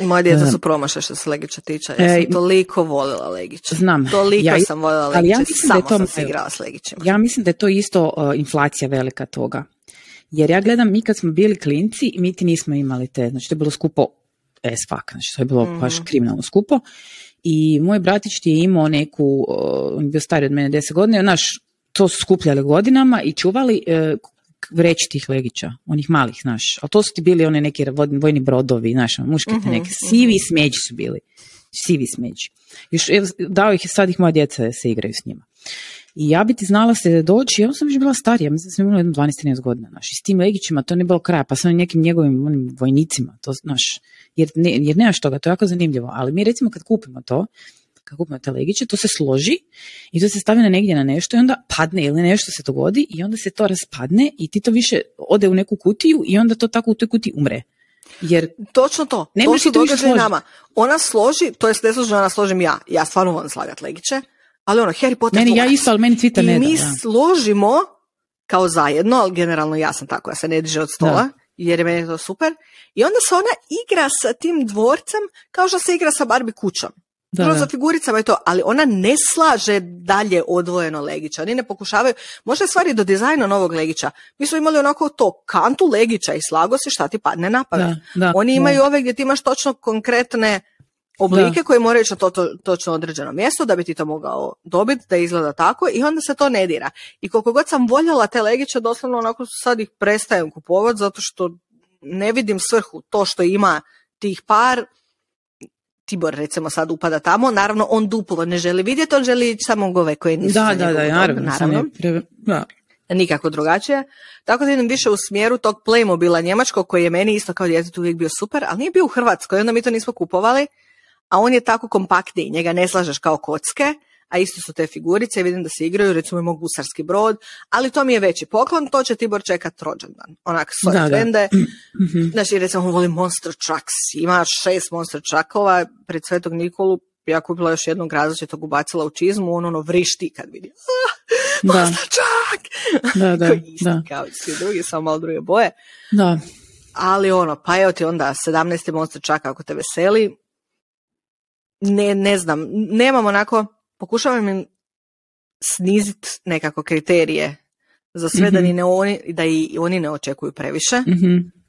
Moje djeca su promaše što se legića tiče. Ja sam toliko volila legiće. Znam. Toliko ja, sam volila legiće, ali ja mislim samo da je to, sam se igrala s legićima. Ja mislim da je to isto uh, inflacija velika toga. Jer ja gledam, mi kad smo bili klinci, mi ti nismo imali te, znači to je bilo skupo as fuck, znači to je bilo mm baš kriminalno skupo. I moj bratić ti je imao neku, on je bio stariji od mene deset godina, naš, to su skupljali godinama i čuvali e, vreći tih legića, onih malih, znaš. Ali to su ti bili one neki vojni brodovi, znaš, ono, muški uh neki sivi smeđi su bili. Sivi smeđi. Još, dao ih, sad ih moja djeca se igraju s njima. I ja bi ti znala se doći, ja sam već bila starija, mislim da sam imala 12-13 godina, znaš, i s tim legićima to ne bilo kraja, pa sam nekim njegovim onim vojnicima, to, znaš, jer, ne, jer nemaš toga, to je jako zanimljivo, ali mi recimo kad kupimo to, kad kupimo te legiće, to se složi i to se stavi na negdje na nešto i onda padne ili nešto se dogodi i onda se to raspadne i ti to više ode u neku kutiju i onda to tako u toj kutiji umre. Jer Točno to, ne to se događa nama. Ona složi, to jest ne složi, ona složim ja. Ja stvarno volim slagat legiće, ali ono, Harry Potter Meni ja isto, ali meni I ne mi složimo kao zajedno, ali generalno ja sam tako, ja se ne diže od stola, jer je meni to super. I onda se ona igra sa tim dvorcem kao što se igra sa Barbie kućom. Da, da. za figuricama je to, ali ona ne slaže dalje odvojeno legića. Oni ne pokušavaju, možda je stvari do dizajna novog legića. Mi smo imali onako to kantu legića i slago se šta ti padne na pamet. Oni imaju ove gdje ti imaš točno konkretne oblike koji moraju ići na to, to, točno određeno mjesto da bi ti to mogao dobiti, da izgleda tako i onda se to ne dira. I koliko god sam voljela te legiće, doslovno onako sad ih prestajem kupovati zato što ne vidim svrhu. To što ima tih par, Tibor recimo sad upada tamo, naravno on duplo ne želi vidjeti, on želi samo gove koje nisu Da, da, da, naravno. naravno. da. Nikako drugačije. Tako da idem više u smjeru tog Playmobila njemačkog koji je meni isto kao djetetu uvijek bio super, ali nije bio u Hrvatskoj, onda mi to nismo kupovali a on je tako kompaktniji, njega ne slažeš kao kocke, a isto su te figurice, vidim da se igraju, recimo imamo gusarski brod, ali to mi je veći poklon, to će Tibor čekat rođendan. Onak, svoje frende. Mm-hmm. Znači, recimo, on voli Monster Trucks, ima šest Monster Truckova, pred Svetog Nikolu, ja kupila još jednog različitog, ubacila u čizmu, on ono vrišti kad vidi, ah, Monster Truck! Da, da, isti, da. kao i svi drugi, samo malo druge boje. Da. Ali ono, pa evo ti onda 17. Monster Truck ako te veseli, ne, ne znam, nemam onako, pokušavam im sniziti nekako kriterije za sve da, mhm. ni ne oni, da i oni ne očekuju previše, mm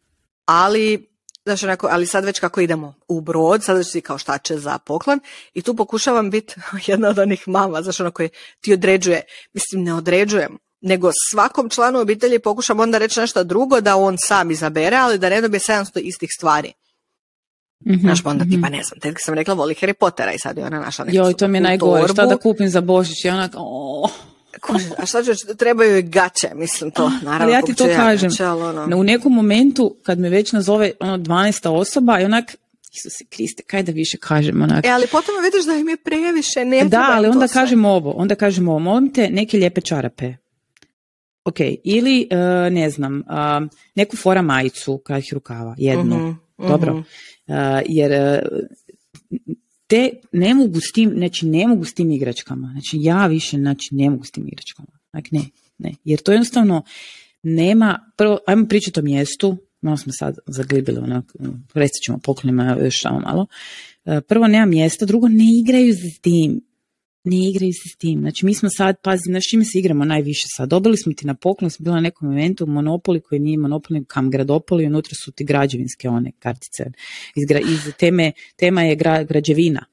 ali Znaš, onako, ali sad već kako idemo u brod, sad već si kao šta će za poklon i tu pokušavam biti jedna od onih mama, znaš, ono koje ti određuje, mislim ne određujem, nego svakom članu obitelji pokušam onda reći nešto drugo da on sam izabere, ali da ne dobije 700 istih stvari. Mm-hmm, Znaš, onda tipa, mhm. ne znam, tek sam rekla voli Harry Pottera i sad je ona našla nešto Joj, to mi je najgore, šta da kupim za Božić i onak, A šta ću, trebaju i gaće, mislim to, naravno. Ali ja ti to kažem, ono. u nekom momentu kad me već nazove ono 12. osoba i onak, Isuse Kriste, kaj da više kažem onak. E, ali potom vidiš da im je previše, ne Da, ali onda kažem ovo, onda kažem ovo, molim te neke lijepe čarape. Ok, ili uh, ne znam, uh, neku fora majicu kratkih rukava, jednu, uh-huh, dobro. Uh-huh jer e, te ne mogu s tim, znači ne mogu s tim igračkama. Znači ja više znači ne mogu s tim igračkama. Znači ne, ne. Jer to jednostavno nema, prvo, ajmo pričati o mjestu, malo smo sad zaglibili, onako, prestat ćemo poklonima još samo malo. E, prvo nema mjesta, drugo ne igraju s tim ne igraju se s tim. Znači mi smo sad, pazi, znaš čime se igramo najviše sad? Dobili smo ti na poklon, smo bila na nekom eventu Monopoli koji nije Monopoli, nego kam Gradopoli, unutra su ti građevinske one kartice. Iz, iz teme, tema je građevina.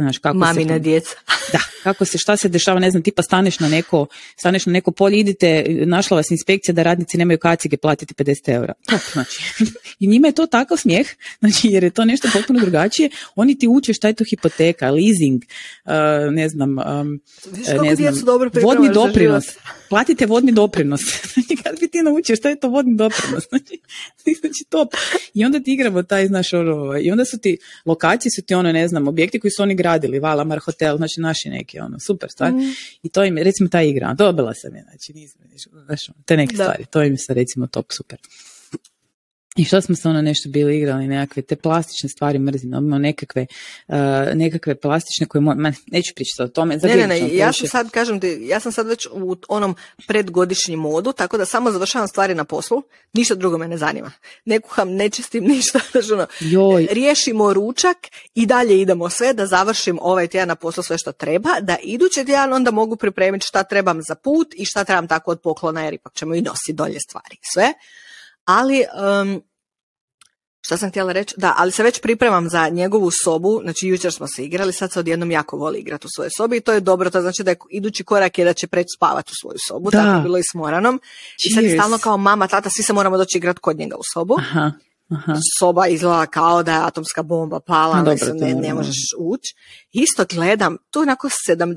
Znaš, kako Mamina se, djeca. Da, kako se, šta se dešava, ne znam, tipa staneš na neko, staneš na neko polje, idite, našla vas inspekcija da radnici nemaju kacige, platiti 50 eura. znači. I njima je to takav smijeh, znači, jer je to nešto potpuno drugačije. Oni ti uče šta je to hipoteka, leasing, uh, ne znam, um, ne znam, vodni doprinos. Platite vodni doprinos. Znači, kad bi ti naučio šta je to vodni doprinos? Znači, znači top. I onda ti igramo taj, znaš, ono, i onda su ti, lokacije su ti ono, ne znam, objekti koji su oni gradili, Valamar hotel, znači naši neki, ono, super stvar. Mm. I to im je, recimo, ta igra, dobila sam je, znači, nisam, ono, te neke stvari, to im je recimo, top, super. I što smo se ono nešto bili igrali, nekakve te plastične stvari mrzim, imamo nekakve, uh, nekakve plastične koje, mo- ma, neću pričati o tome. Ne, ne, ne, ja sam sad, kažem ti, ja sam sad već u onom predgodišnjem modu, tako da samo završavam stvari na poslu, ništa drugo me ne zanima. Ne kuham, ne čistim ništa, znači ono, Joj. riješimo ručak i dalje idemo sve, da završim ovaj tjedan na poslu sve što treba, da idući tjedan onda mogu pripremiti šta trebam za put i šta trebam tako od poklona, jer ipak ćemo i nositi dolje stvari, sve. Ali, um, šta sam htjela reći? Da, ali se već pripremam za njegovu sobu, znači jučer smo se igrali, sad se odjednom jako voli igrati u svojoj sobi i to je dobro, to znači da je idući korak je da će preći spavati u svoju sobu, Da. tako je bilo i s Moranom. I sad je Cheers. stalno kao mama, tata, svi se moramo doći igrati kod njega u sobu. Aha, aha. Soba izgleda kao da je atomska bomba pala, dobro, mislim, to ne, ne možeš ući. Isto gledam, tu je onako 70%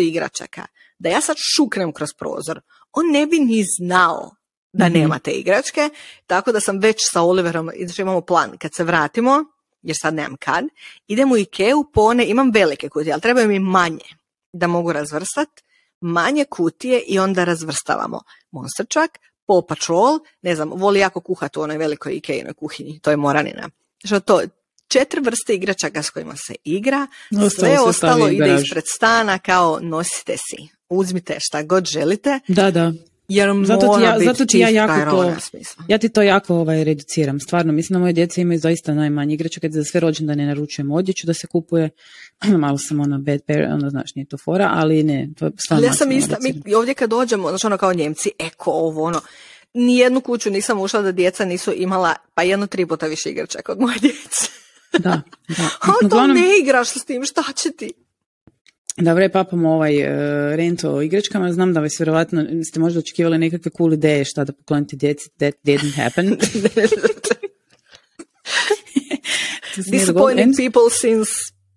igračaka, da ja sad šuknem kroz prozor, on ne bi ni znao da Mhm. nema te igračke, tako da sam već sa Oliverom, znači imamo plan, kad se vratimo, jer sad nemam kad, idemo u Ikeu po one, imam velike kutije, ali trebaju mi manje da mogu razvrstat, manje kutije i onda razvrstavamo Monster Truck, Paw Patrol, ne znam, voli jako kuhati u onoj velikoj Ikeinoj kuhinji, to je Moranina. Što to, četiri vrste igračaka s kojima se igra, Ostalo sve ostalo ide ispred stana kao nosite si, uzmite šta god želite, Da, da. Jer Zato ti ja- zato ti ja jako to-. Ja ti to jako ovaj, reduciram, stvarno. Mislim da moje djeca imaju zaista najmanje igrača kad za sve rođendane naručujem odjeću da se kupuje. Malo sam ona bad parent, ono znaš, nije to fora, ali ne, to je stvarno Ali ja sam ista, mi ovdje kad dođemo, znači ono kao Njemci, eko ovo, ono, nijednu kuću nisam ušla da djeca nisu imala pa jedno tri puta više igračaka od moje djece. Da, da. Uglavnom, ne igraš s tim, šta će ti? Dobro je papam ovaj uh, rento o igračkama, znam da vas vjerovatno ste možda očekivali nekakve cool ideje šta da poklonite djeci, that didn't happen. Disappointing people since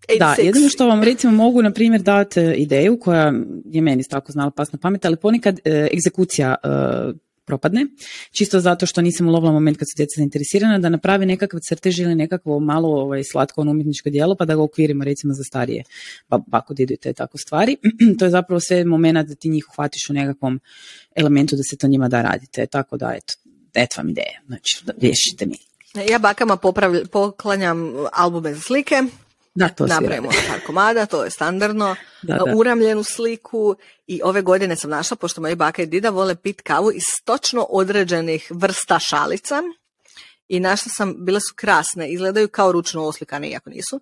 86. Da, jedino što vam recimo mogu na primjer dati ideju koja je meni tako znala pas na pamet, ali ponekad e, egzekucija e, propadne, čisto zato što nisam ulovila moment kad su djeca zainteresirana, da napravi nekakav crtež ili nekakvo malo ovaj, slatko ono umjetničko djelo, pa da ga okvirimo recimo za starije, pa bako, didu i te tako stvari. to je zapravo sve moment da ti njih uhvatiš u nekakvom elementu da se to njima da radite, tako da eto, eto vam ideja, znači riješite mi. Ja bakama popravlj- poklanjam albume za slike, Da, to napravimo par komada, to je standardno, Da, da. uramljenu sliku i ove godine sam našla, pošto moji baka i dida vole pit kavu iz točno određenih vrsta šalica. I našla sam, bile su krasne, izgledaju kao ručno oslikane, iako nisu,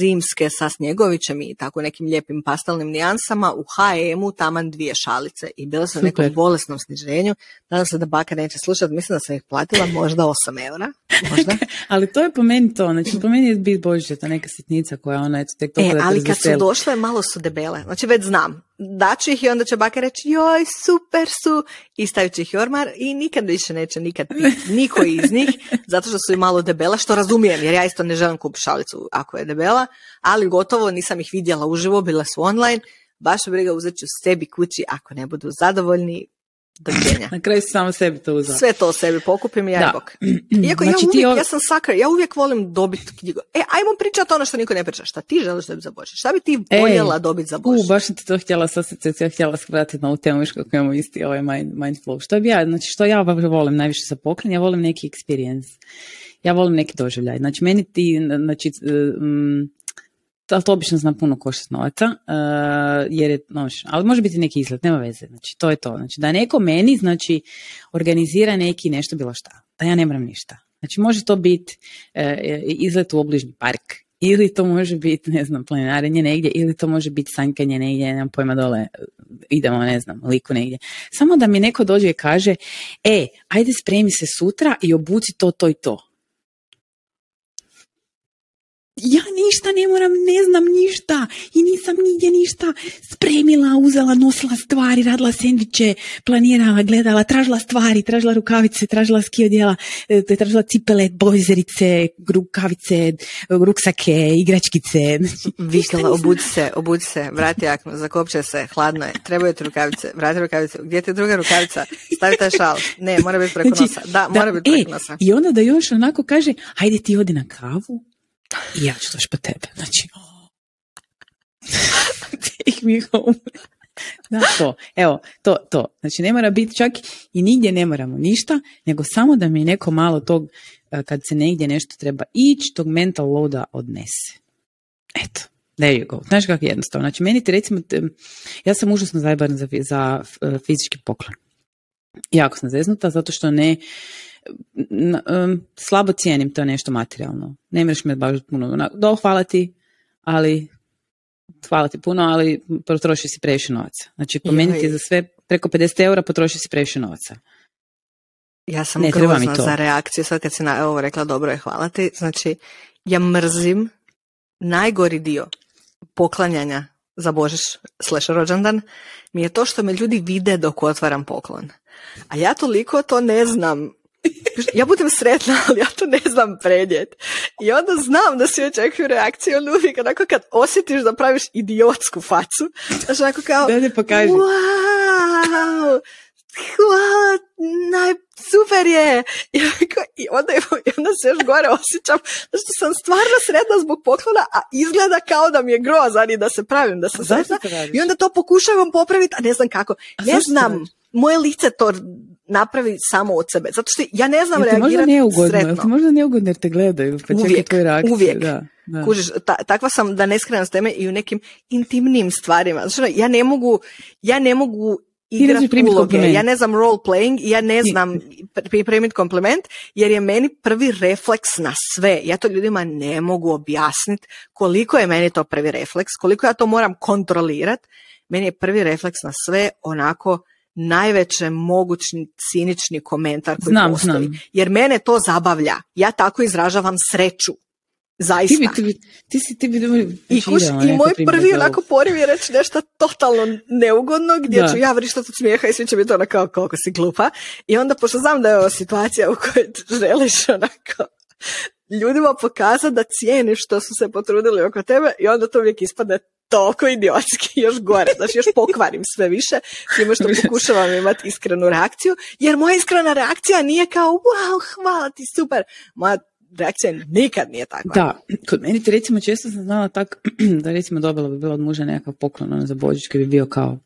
zimske sa snjegovićem i tako nekim lijepim pastelnim nijansama u H&M-u taman dvije šalice i bile su u nekom bolesnom sniženju. Nadam se da baka neće slušati, mislim da sam ih platila možda 8 eura. Možda. Ali to je po meni to, znači po meni je bit Božića, ta neka sitnica koja ona eto tek toliko E, da ali kad su došle, malo su debele. Znači već znam. Daću ih i onda će baka reći, joj, super su, i stavit će ih u ormar i nikad više neće nikad piti niko iz njih, zato što su i malo debela, što razumijem, jer ja isto ne želim kupiti šalicu ako je debela, ali gotovo nisam ih vidjela uživo, bile su online, baš briga uzet ću sebi kući, ako ne budu zadovoljni, dođenja. Na kraju samo sebi to uzela. Sve to sebi pokupim i ja Da. i bok. Iako Znači, ja ti uvijek, ov- ja sam sucker, ja uvijek volim dobiti knjigu. E, ajmo pričati ono što niko ne priča. Šta ti želiš dobiti za Božić? Šta bi ti voljela dobiti za U, Božić? baš sam ti to htjela sa ja htjela skratiti na ovu temu, viš kako imamo isti ovaj mind, mind flow. Što bi ja, znači što ja volim najviše za poklon, ja volim neki experience. Ja volim neki doživljaj. Znači meni ti, znači, um, ali to obično zna puno koštati novaca, uh, jer je, znaš, ali može biti neki izlet, nema veze, znači to je to. Znači da neko meni, znači, organizira neki nešto bilo šta, da ja ne moram ništa. Znači može to biti e, izlet u obližnji park, ili to može biti, ne znam, planinarenje negdje, ili to može biti sanjkanje negdje, nemam pojma dole, e, idemo, ne znam, liku negdje. Samo da mi neko dođe i kaže, e, ajde spremi se sutra i obuci to, to i to. Ja ništa ne moram, ne znam ništa i nisam nigdje ništa. Spremila, uzela, nosila stvari, radila sendviče, planirala, gledala, tražila stvari, tražila rukavice, tražila ski odjela, e, tražila cipele, bojzerice, rukavice, ruksake, igračkice. Vikala, obudi se, obudi se, vrati jaknu, zakopče se, hladno je, trebaju ti rukavice, vrati rukavice, gdje ti je druga rukavica, stavi taj šal, ne, mora biti preko Znači, nosa, da, mora biti e, preko nosa. I onda da još onako kaže, hajde ti odi na kavu i ja ću doći po tebe. Znači, take me home. Da, to. Evo, to, to. Znači, ne mora biti čak i nigdje ne moramo ništa, nego samo da mi neko malo tog, e, kad se negdje nešto treba ići, tog mental loada odnese. Eto. There you go. Znaš kako je jednostavno. Znači, meni ti recimo, ja sam užasno zajeban za, za e, fizički poklon. Jako sam zeznuta, zato što ne, slabo cijenim to nešto materijalno. Ne mreš me baš puno. Do, hvala ti, ali hvala ti puno, ali potroši si previše novaca. Znači, pomenuti za sve preko 50 eura potroši si previše novaca. Ja sam ne, grozna za reakciju, sad kad si na ovo rekla dobro je, hvala ti. Znači, ja mrzim najgori dio poklanjanja za Božić slash rođendan mi je to što me ljudi vide dok otvaram poklon. A ja toliko to ne znam ja budem sretna, ali ja to ne znam predjet. I onda znam da svi očekuju reakciju, ali uvijek onako kad osjetiš da praviš idiotsku facu, znaš onako kao, da ne pokaži. wow, hvala, naj, super je. I, i onda, i onda se još gore osjećam, što sam stvarno sretna zbog poklona, a izgleda kao da mi je grozan i da se pravim da sam sretna. I onda to pokušavam popraviti, a ne znam kako. Ne znam, moje lice to napravi samo od sebe. Zato što ja ne znam reagirati neugodno, sretno. Ti možda neugodno jer te gledaju, pa uvijek, reakcije. Uvijek. Da, da. Kužiš, ta, takva sam da ne skrenem s teme i u nekim intimnim stvarima. Znači, ja ne mogu, ja ne mogu igrati uloge. Ja ne znam role playing ja ne znam pripremiti kompliment jer je meni prvi refleks na sve. Ja to ljudima ne mogu objasniti koliko je meni to prvi refleks, koliko ja to moram kontrolirati. Meni je prvi refleks na sve onako najveće mogućni cinični komentar koji znam, postoji. Znam. Jer mene to zabavlja. Ja tako izražavam sreću. Zaista. Ti bi, ti, si, ti bi I, kuš, i moj prvi onako poriv je reći nešto totalno neugodno gdje da. ću ja vrištati od smijeha i svi će biti ono kao koliko si glupa. I onda pošto znam da je ovo situacija u kojoj želiš onako ljudima pokazati da cijeniš što su se potrudili oko tebe i onda to uvijek ispadne toliko idiotski, još gore, znači još pokvarim sve više, time što pokušavam imati iskrenu reakciju, jer moja iskrena reakcija nije kao, wow, hvala ti, super, moja reakcija nikad nije takva. Da, kod meni ti recimo često sam znala tak, da recimo dobila bi bila od muža nekakav poklon ono, za Božić koji bi bio kao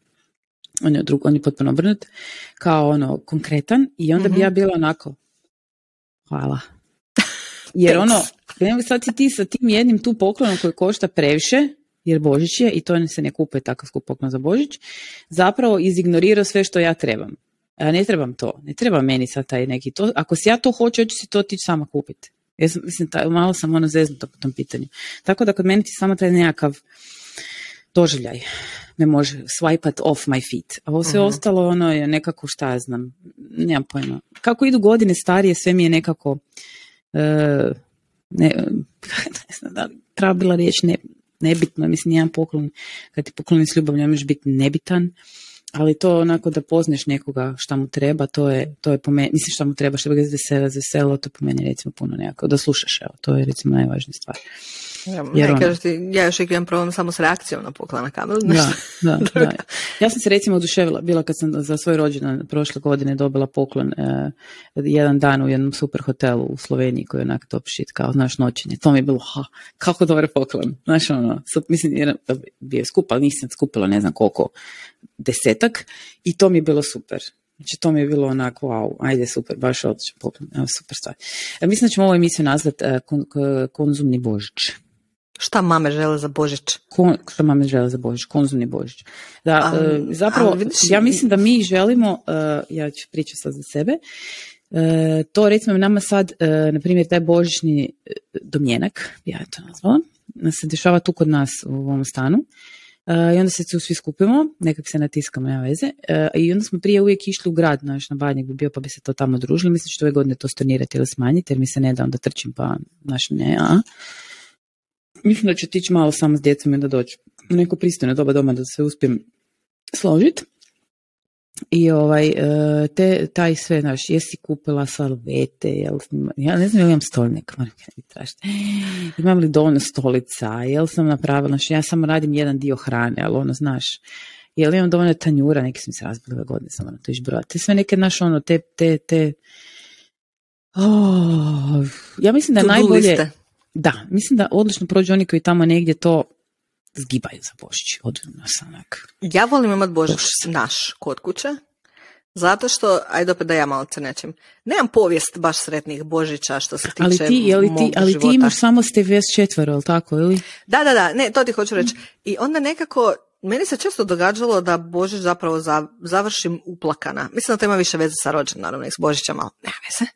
on je, drug, on je potpuno obrnut, kao ono konkretan i onda bi mhm. ja bila onako hvala. Jer ono, sad si ti sa tim jednim tu poklonom koji košta previše, jer Božić je i to se ne kupuje takav skup poklon za Božić, zapravo izignorirao sve što ja trebam. Ja ne trebam to, ne treba meni sad taj neki to. Ako si ja to hoću, hoću si to ti sama kupiti. Ja sam, mislim, taj, malo sam ono zeznuta po tom pitanju. Tako da kod meni ti samo taj nekakav doživljaj me može swipat off my feet. A ovo sve uh ostalo ono je nekako šta ja znam, nemam pojma. Kako idu godine starije, sve mi je nekako uh, ne, ne znam da li bila riječ ne, nebitno, mislim jedan poklon, kad ti pokloni s ljubavlju, možeš biti nebitan, ali to onako da pozneš nekoga šta mu treba, to je, to je po meni, mislim šta mu treba, što bi ga zvesela, to po meni recimo puno nekako, da slušaš, evo, to je recimo najvažnija stvar. Ja, ne, ono- ti, ja još imam problem samo s reakcijom na poklon na Da, da, da, Ja sam se recimo oduševila, bila kad sam za svoj rođendan prošle godine dobila poklon e, jedan dan u jednom super hotelu u Sloveniji koji je onak top shit, kao znaš noćenje. To mi je bilo, ha, kako dobar poklon. Znaš ono, mislim, jer, bio je skup, ali nisam skupila ne znam koliko desetak i to mi je bilo super. Znači to mi je bilo onako, wow, ajde super, baš odličan poklon, super stvar. E, mislim da ćemo ovu emisiju nazvati e, konzumni božić. Šta mame žele za Božić? Kon, šta mame žele za Božić? Konzumni Božić. Da, e, zapravo, ja mislim da mi želimo, uh, ja ću pričati sad za sebe, uh, to recimo nama sad, na primjer, taj božićni domjenak, ja to nazvala, se dešava tu kod nas u ovom stanu. I onda se tu svi skupimo, nekak se natiskamo, nema veze. I onda smo prije uvijek išli u grad, naš na Badnjak bi bio, pa bi se to tamo družili. Mislim što ove godine to stornirati ili smanjiti, jer mi se ne da onda trčim, pa naš ne, a mislim da će tići malo samo s djecom i da doći u neko pristojno doba doma da se uspijem složiti. I ovaj, e, te, taj sve, znaš, jesi kupila salvete, jel, ja ne znam, jel imam stolnik, imam li dovoljno stolica, jel sam napravila, znaš, ja samo radim jedan dio hrane, ali ono, znaš, jel imam dovoljno tanjura, neki sam se razbili ove godine, samo na to išbrojati, te sve neke, znaš, ono, te, te, te, oh, ja mislim da najbolje, da, mislim da odlično prođu oni koji tamo negdje to zgibaju za Božić. Odvijom nas onak. Ja volim imat Božić naš kod kuće, zato što, ajde opet da ja malo crnećem, nemam povijest baš sretnih Božića što se tiče Ali ti, je li ti, mog ali ti života. imaš samo ste vs četvero, jel tako, ili? Da, da, da, ne, to ti hoću reći. I onda nekako, meni se često događalo da Božić zapravo za, završim uplakana. Mislim da to ima više veze sa rođen, naravno, i s Božićem, ali nema veze.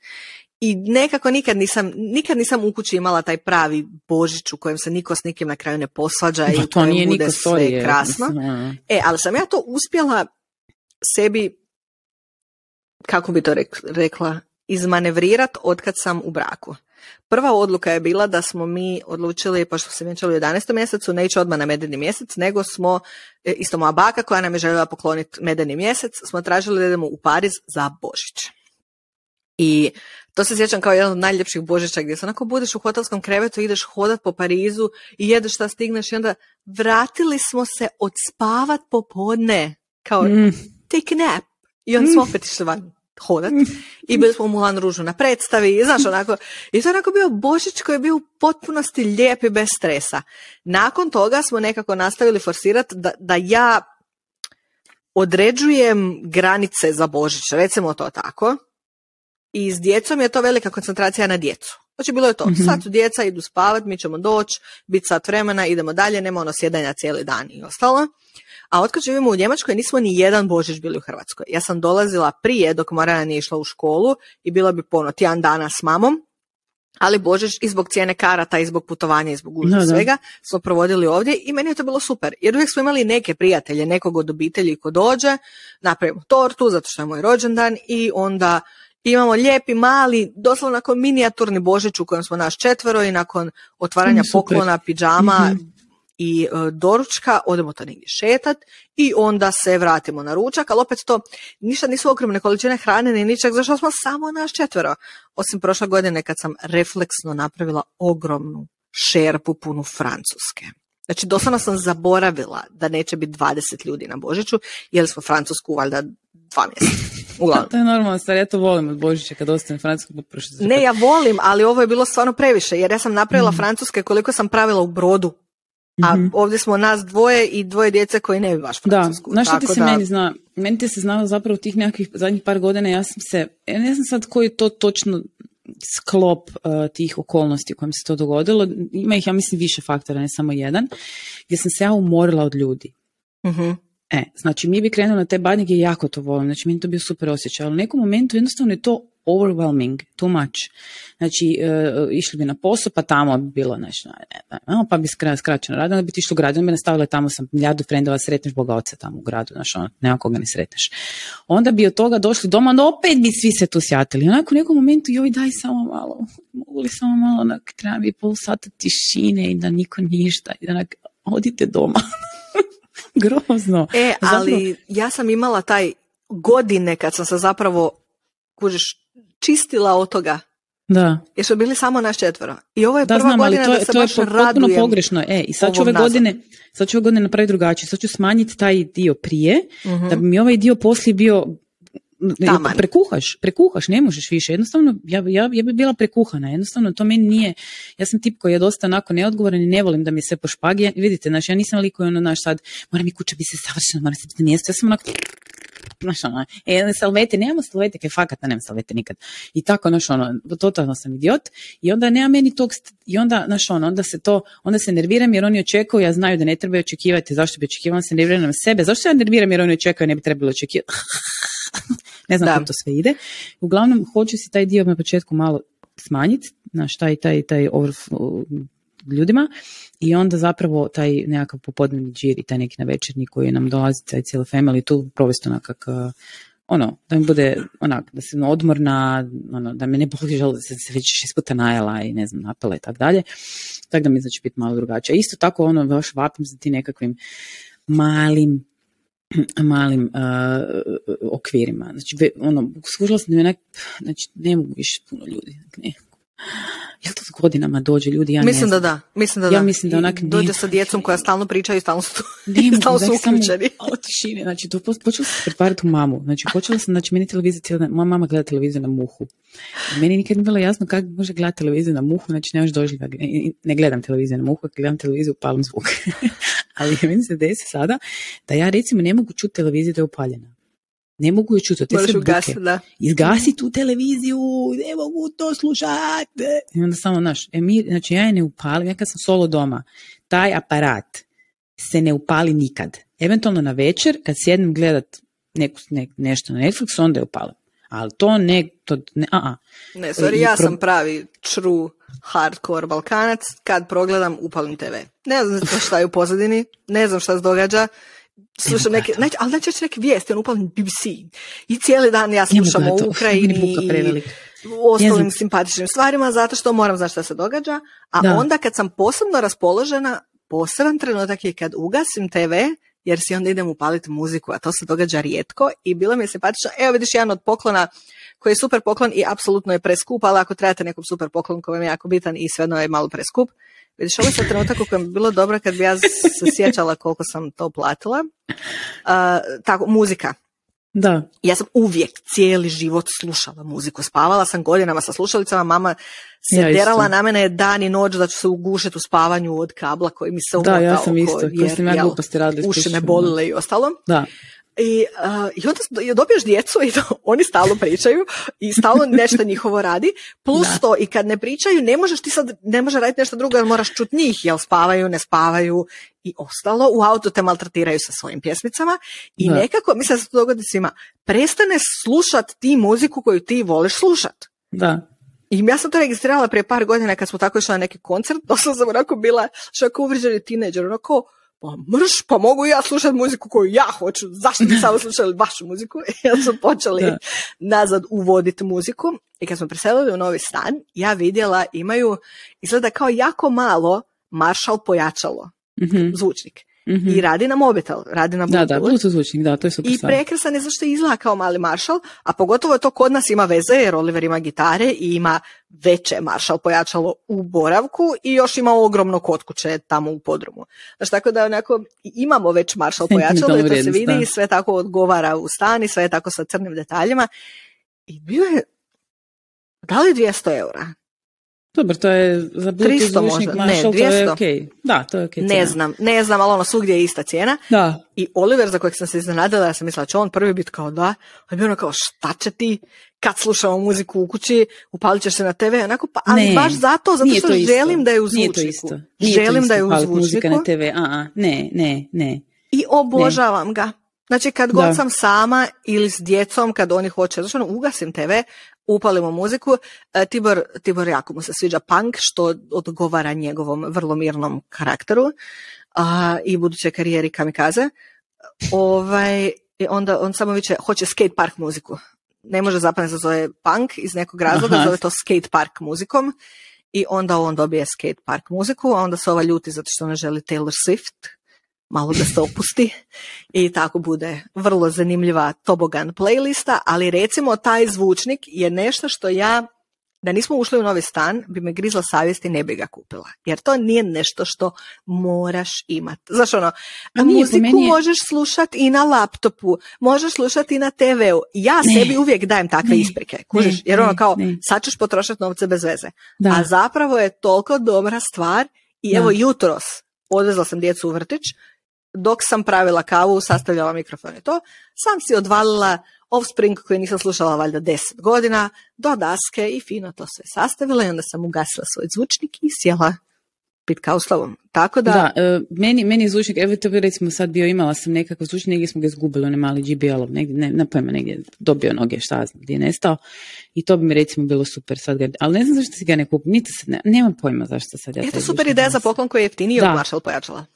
I nekako nikad nisam, nikad nisam u kući imala taj pravi Božić u kojem se niko s nikim na kraju ne posvađa i Pa u to nije bude sve sorry. krasno. mislim. E, ali sam ja to uspjela sebi, kako bi to rek- rekla, izmanevrirat od kad sam u braku. Prva odluka je bila da smo mi odlučili, pošto se vjenčali u 11. mjesecu, ne ići odmah na medeni mjesec, nego smo, e, isto moja baka koja nam je željela pokloniti medeni mjesec, smo tražili da idemo u Pariz za Božić. I to se sjećam kao jedan od najljepših Božića gdje se onako budeš u hotelskom krevetu, ideš hodat po Parizu i jedeš šta stigneš i onda vratili smo se odspavat popodne. Kao Mm, take nap. I onda smo opet išli van hodat. I bili smo u Mulan Ružu na predstavi. I znaš, onako, i to je onako bio Božić koji je bio u potpunosti lijep i bez stresa. Nakon toga smo nekako nastavili forsirati da, da ja određujem granice za Božić, recimo to tako. I s djecom je to velika koncentracija na djecu. Znači bilo je to, Mhm. sad su djeca, idu spavat, mi ćemo doći, biti sat vremena, idemo dalje, nema ono sjedanja cijeli dan i ostalo. A otkad živimo u Njemačkoj nismo ni jedan Božić bili u Hrvatskoj. Ja sam dolazila prije dok Marana nije išla u školu i bila bi pono tjedan dana s mamom, ali Božić i zbog cijene karata i zbog putovanja i zbog Da, da. svega smo provodili ovdje i meni je to bilo super. Jer uvijek smo imali neke prijatelje, nekog od obitelji ko dođe, napravimo tortu zato što je moj rođendan i onda imamo lijepi, mali, doslovno nakon minijaturni Božić u kojem smo naš četvero i nakon otvaranja super. poklona, pidžama Mhm. i e, doručka, odemo to negdje šetat i onda se vratimo na ručak, ali opet to ništa nisu ogromne količine hrane ni ničeg, zašto smo samo naš četvero. Osim prošle godine kad sam refleksno napravila ogromnu šerpu punu francuske. Znači, doslovno sam zaboravila da neće biti 20 ljudi na Božiću, jer smo Francusku valjda dva mjeseca. Uglavnom. To je normalno stvar, ja to volim od Božića kad ostane Francusko poprošiti. Ne, ja volim, ali ovo je bilo stvarno previše, jer ja sam napravila francuske koliko sam pravila u brodu. A Mhm. ovdje smo nas dvoje i dvoje djece koji ne bi baš Da, francusku. znaš što ti se da- meni zna? Meni ti se znalo zapravo tih nekakvih zadnjih par godina, ja sam se, ja ne znam sad koji to točno sklop uh, tih okolnosti u kojem se to dogodilo. Ima ih, ja mislim, više faktora, ne samo jedan, gdje sam se ja umorila od ljudi. Mhm. E, znači mi bi krenuli na te badnjege i jako to volim, znači meni to bio super osjećaj, ali u nekom momentu jednostavno je to overwhelming, too much. Znači, e, išli bi na posao, pa tamo bi bilo nešto, ne, ne, ne, pa bi skra, skraćeno radili, onda bi ti išli u grad, onda bi nastavila tamo sam milijardu frendova, sretneš Boga oca tamo u gradu, znaš, ono, nema koga ne sretneš. Onda bi od toga došli doma, onda opet bi svi se tu sjatili. Onako u nekom momentu, joj daj samo malo, mogu li samo malo, onak, treba mi pol sata tišine i da niko ništa, i onak, odite doma. Grozno. E, Zapravo- ali ja sam imala taj godine kad sam se zapravo, kužiš, čistila od toga. Da, Jer smo bili samo naš četvero. I ovo je da prva znam, ali godina to da je, se to je baš po- potpuno pogrešno. E, i sad ću ove nazad. godine, sad ću ove godine napraviti drugačije. Sad ću smanjiti taj dio prije, Mhm. da bi mi ovaj dio poslije bio Taman. prekuhaš, prekuhaš, ne možeš više. Jednostavno, ja, ja, ja bi bila prekuhana. Jednostavno, to meni nije, ja sam tip koji je dosta onako neodgovoran i ne volim da mi se po špagi. Ja- Vidite, znači, ja nisam liko ono, naš sad, mora mi kuća biti se savršeno, mora se biti na mjestu. Ja sam onako, znaš ono, e, salvete, nemamo salvete, kaj fakat nemam salvete nikad. I tako, znaš ono, totalno sam idiot. I onda nema meni tog, st- i onda, znaš ono, onda se to, onda se nerviram jer oni očekuju, ja znaju da ne trebaju očekivati, zašto bi očekivali, se nerviram na sebe, zašto ja nerviram jer oni očekuju, ne bi trebalo očekivati. ne znam Da. kako to sve ide. Uglavnom, hoću si taj dio na početku malo smanjiti, znaš, taj, taj, taj overflow ljudima i onda zapravo taj nekakav popodnevni džir i taj neki na večernji koji nam dolazi, taj cijeli family, tu provesti onak kak, uh, ono, da mi bude onak, da sam odmorna, ono, da me ne boli žal da se, se već šest puta najela i ne znam, napela i tako dalje. Tako da mi znači biti malo drugačije. Isto tako ono, baš vapim za ti nekakvim malim malim okvirima. Znači, ono, skužila sam da mi onak, znači, ne mogu više puno ljudi. Ne. Jel to s godinama dođe ljudi? Ja mislim da da, mislim da ja da. mislim da onak dođe sa djecom koja stalno pričaju i stalno su, ne stalno su uključeni. O tišini, znači to počela sam pretvarati u mamu. Znači počela sam, znači meni televizija cijela, moja mama gleda televiziju na muhu. Meni nikad nije bilo jasno kako može gledati televiziju na muhu, znači nemaš doživlja. Ne gledam televiziju na muhu, gledam televiziju palim zvuk. Ali meni se desi sada da ja recimo ne mogu čuti televiziju da je upaljena. Ne mogu ju čuti, te se buke. Izgasi tu televiziju, ne mogu to slušati. I onda samo, naš, e, mi, znači ja je ne upalim, ja kad sam solo doma, taj aparat se ne upali nikad. Eventualno na večer, kad sjednem gledat neku, ne, nešto na Netflixu, onda je upalim. Ali to ne, to ne, a, a. Ne, sorry, ja sam pravi true hardcore balkanac, kad progledam upalim TV. Ne znam šta je u pozadini, ne znam šta se događa, slušam neke, znači, ali znači neke vijesti, on upalim BBC. I cijeli dan ja slušam o Ukrajini i ostalim simpatičnim stvarima, zato što moram znati šta se događa. A da. onda kad sam posebno raspoložena, poseban trenutak je kad ugasim TV, jer si onda idem upaliti muziku, a to se događa rijetko i bilo mi je simpatično. Evo vidiš jedan od poklona koji je super poklon i apsolutno je preskup, ali ako trebate nekom super poklon koji vam je jako bitan i svejedno je malo preskup, Vidiš, ovo je trenutak u kojem bi bilo dobro kad bi ja se sjećala koliko sam to platila. Uh, tako, muzika. Da. Ja sam uvijek cijeli život slušala muziku. Spavala sam godinama sa slušalicama, mama se ja derala na mene dan i noć da ću se ugušiti u spavanju od kabla koji mi se Da, ja sam isto, jer, sam ja gluposti radili. Uši me bolile i ostalo. Da. I, uh, I onda dobiješ djecu i to, oni stalno pričaju i stalno nešto njihovo radi. Plus da. to i kad ne pričaju ne možeš ti sad, ne može raditi nešto drugo jer moraš čut njih, jel spavaju, ne spavaju i ostalo. U auto te maltretiraju sa svojim pjesmicama i da. nekako, mislim da se to dogodi svima, prestane slušat ti muziku koju ti voliš slušat. Da. I ja sam to registrirala prije par godina kad smo tako išli na neki koncert, doslovno sam onako bila šako uvriđeni tineđer, onako, pa mrš, pa mogu ja slušati muziku koju ja hoću, zašto bi samo slušali vašu muziku? I onda smo počeli da. nazad uvoditi muziku i kad smo preselili u novi stan, ja vidjela imaju, izgleda kao jako malo Marshall pojačalo, mm-hmm. zvučnik. Mm-hmm. I radi na mobitel, radi na Bluetooth. Da, da, Bluetooth zvučnik, da, to je super I prekrasan je zašto izgleda kao mali Marshall, a pogotovo to kod nas ima veze jer Oliver ima gitare i ima veće Marshall pojačalo u boravku i još ima ogromno kotkuće tamo u podrumu. Znači tako da onako imamo već Marshall pojačalo i to se vidi i sve tako odgovara u stan i sve je tako sa crnim detaljima. I bio je, da li 200 eura? Dobro, to je za Bluetooth zvučnik Marshall, ne, 200. to je okay. Da, to je okay Ne znam, ne znam, ali ono svugdje je ista cijena. Da. I Oliver, za kojeg sam se iznenadila, ja sam mislila će on prvi biti kao da, a bi ono kao šta će ti kad slušamo muziku u kući, upalit ćeš se na TV, onako, pa, ali ne, baš zato, zato što želim da je u zvučniku. Nije to isto. Nije želim to isto, da je u zvučniku. muzika na TV, a, a, ne, ne, ne. I obožavam ne. ga. Znači kad god da. sam sama ili s djecom, kad oni hoće, znači ono, ugasim TV, upalimo muziku. E, Tibor, Tibor jako mu se sviđa punk, što odgovara njegovom vrlo mirnom karakteru a, i buduće karijeri kamikaze. Ovaj, onda on samo viće, hoće skate park muziku. Ne može zapravo se zove punk iz nekog razloga, Aha. zove to skate park muzikom. I onda on dobije skate park muziku, a onda se ova ljuti zato što ne želi Taylor Swift, malo da se opusti i tako bude vrlo zanimljiva tobogan playlista, ali recimo taj zvučnik je nešto što ja da nismo ušli u novi stan, bi me grizla savjest i ne bi ga kupila. Jer to nije nešto što moraš imati. Znaš ono, a muziku je... možeš slušati i na laptopu, možeš slušati i na TV-u. Ja ne. sebi uvijek dajem takve ne. isprike. Kužiš, jer ono kao, sad ćeš potrošati novce bez veze. Da. A zapravo je toliko dobra stvar i da. evo jutros odvezla sam djecu u vrtić, dok sam pravila kavu, sastavljala mikrofon i to, sam si odvalila Offspring koji nisam slušala valjda deset godina, do daske i fino to sve sastavila i onda sam ugasila svoj zvučnik i sjela pit kao slovom. Tako da... Da, uh, meni, meni zvučnik, evo to bi recimo sad bio, imala sam nekakav zvučnik, negdje smo ga izgubili, onaj mali GBL-ov, negdje, ne, ne pojma, negdje dobio noge, šta znam, gdje je nestao. I to bi mi recimo bilo super sad ga, ali ne znam zašto si ga ne kupim, niti se, ne, nemam pojma zašto sad ja Eto super ideja za poklon koji je jeftiniji od Marshall pojačala.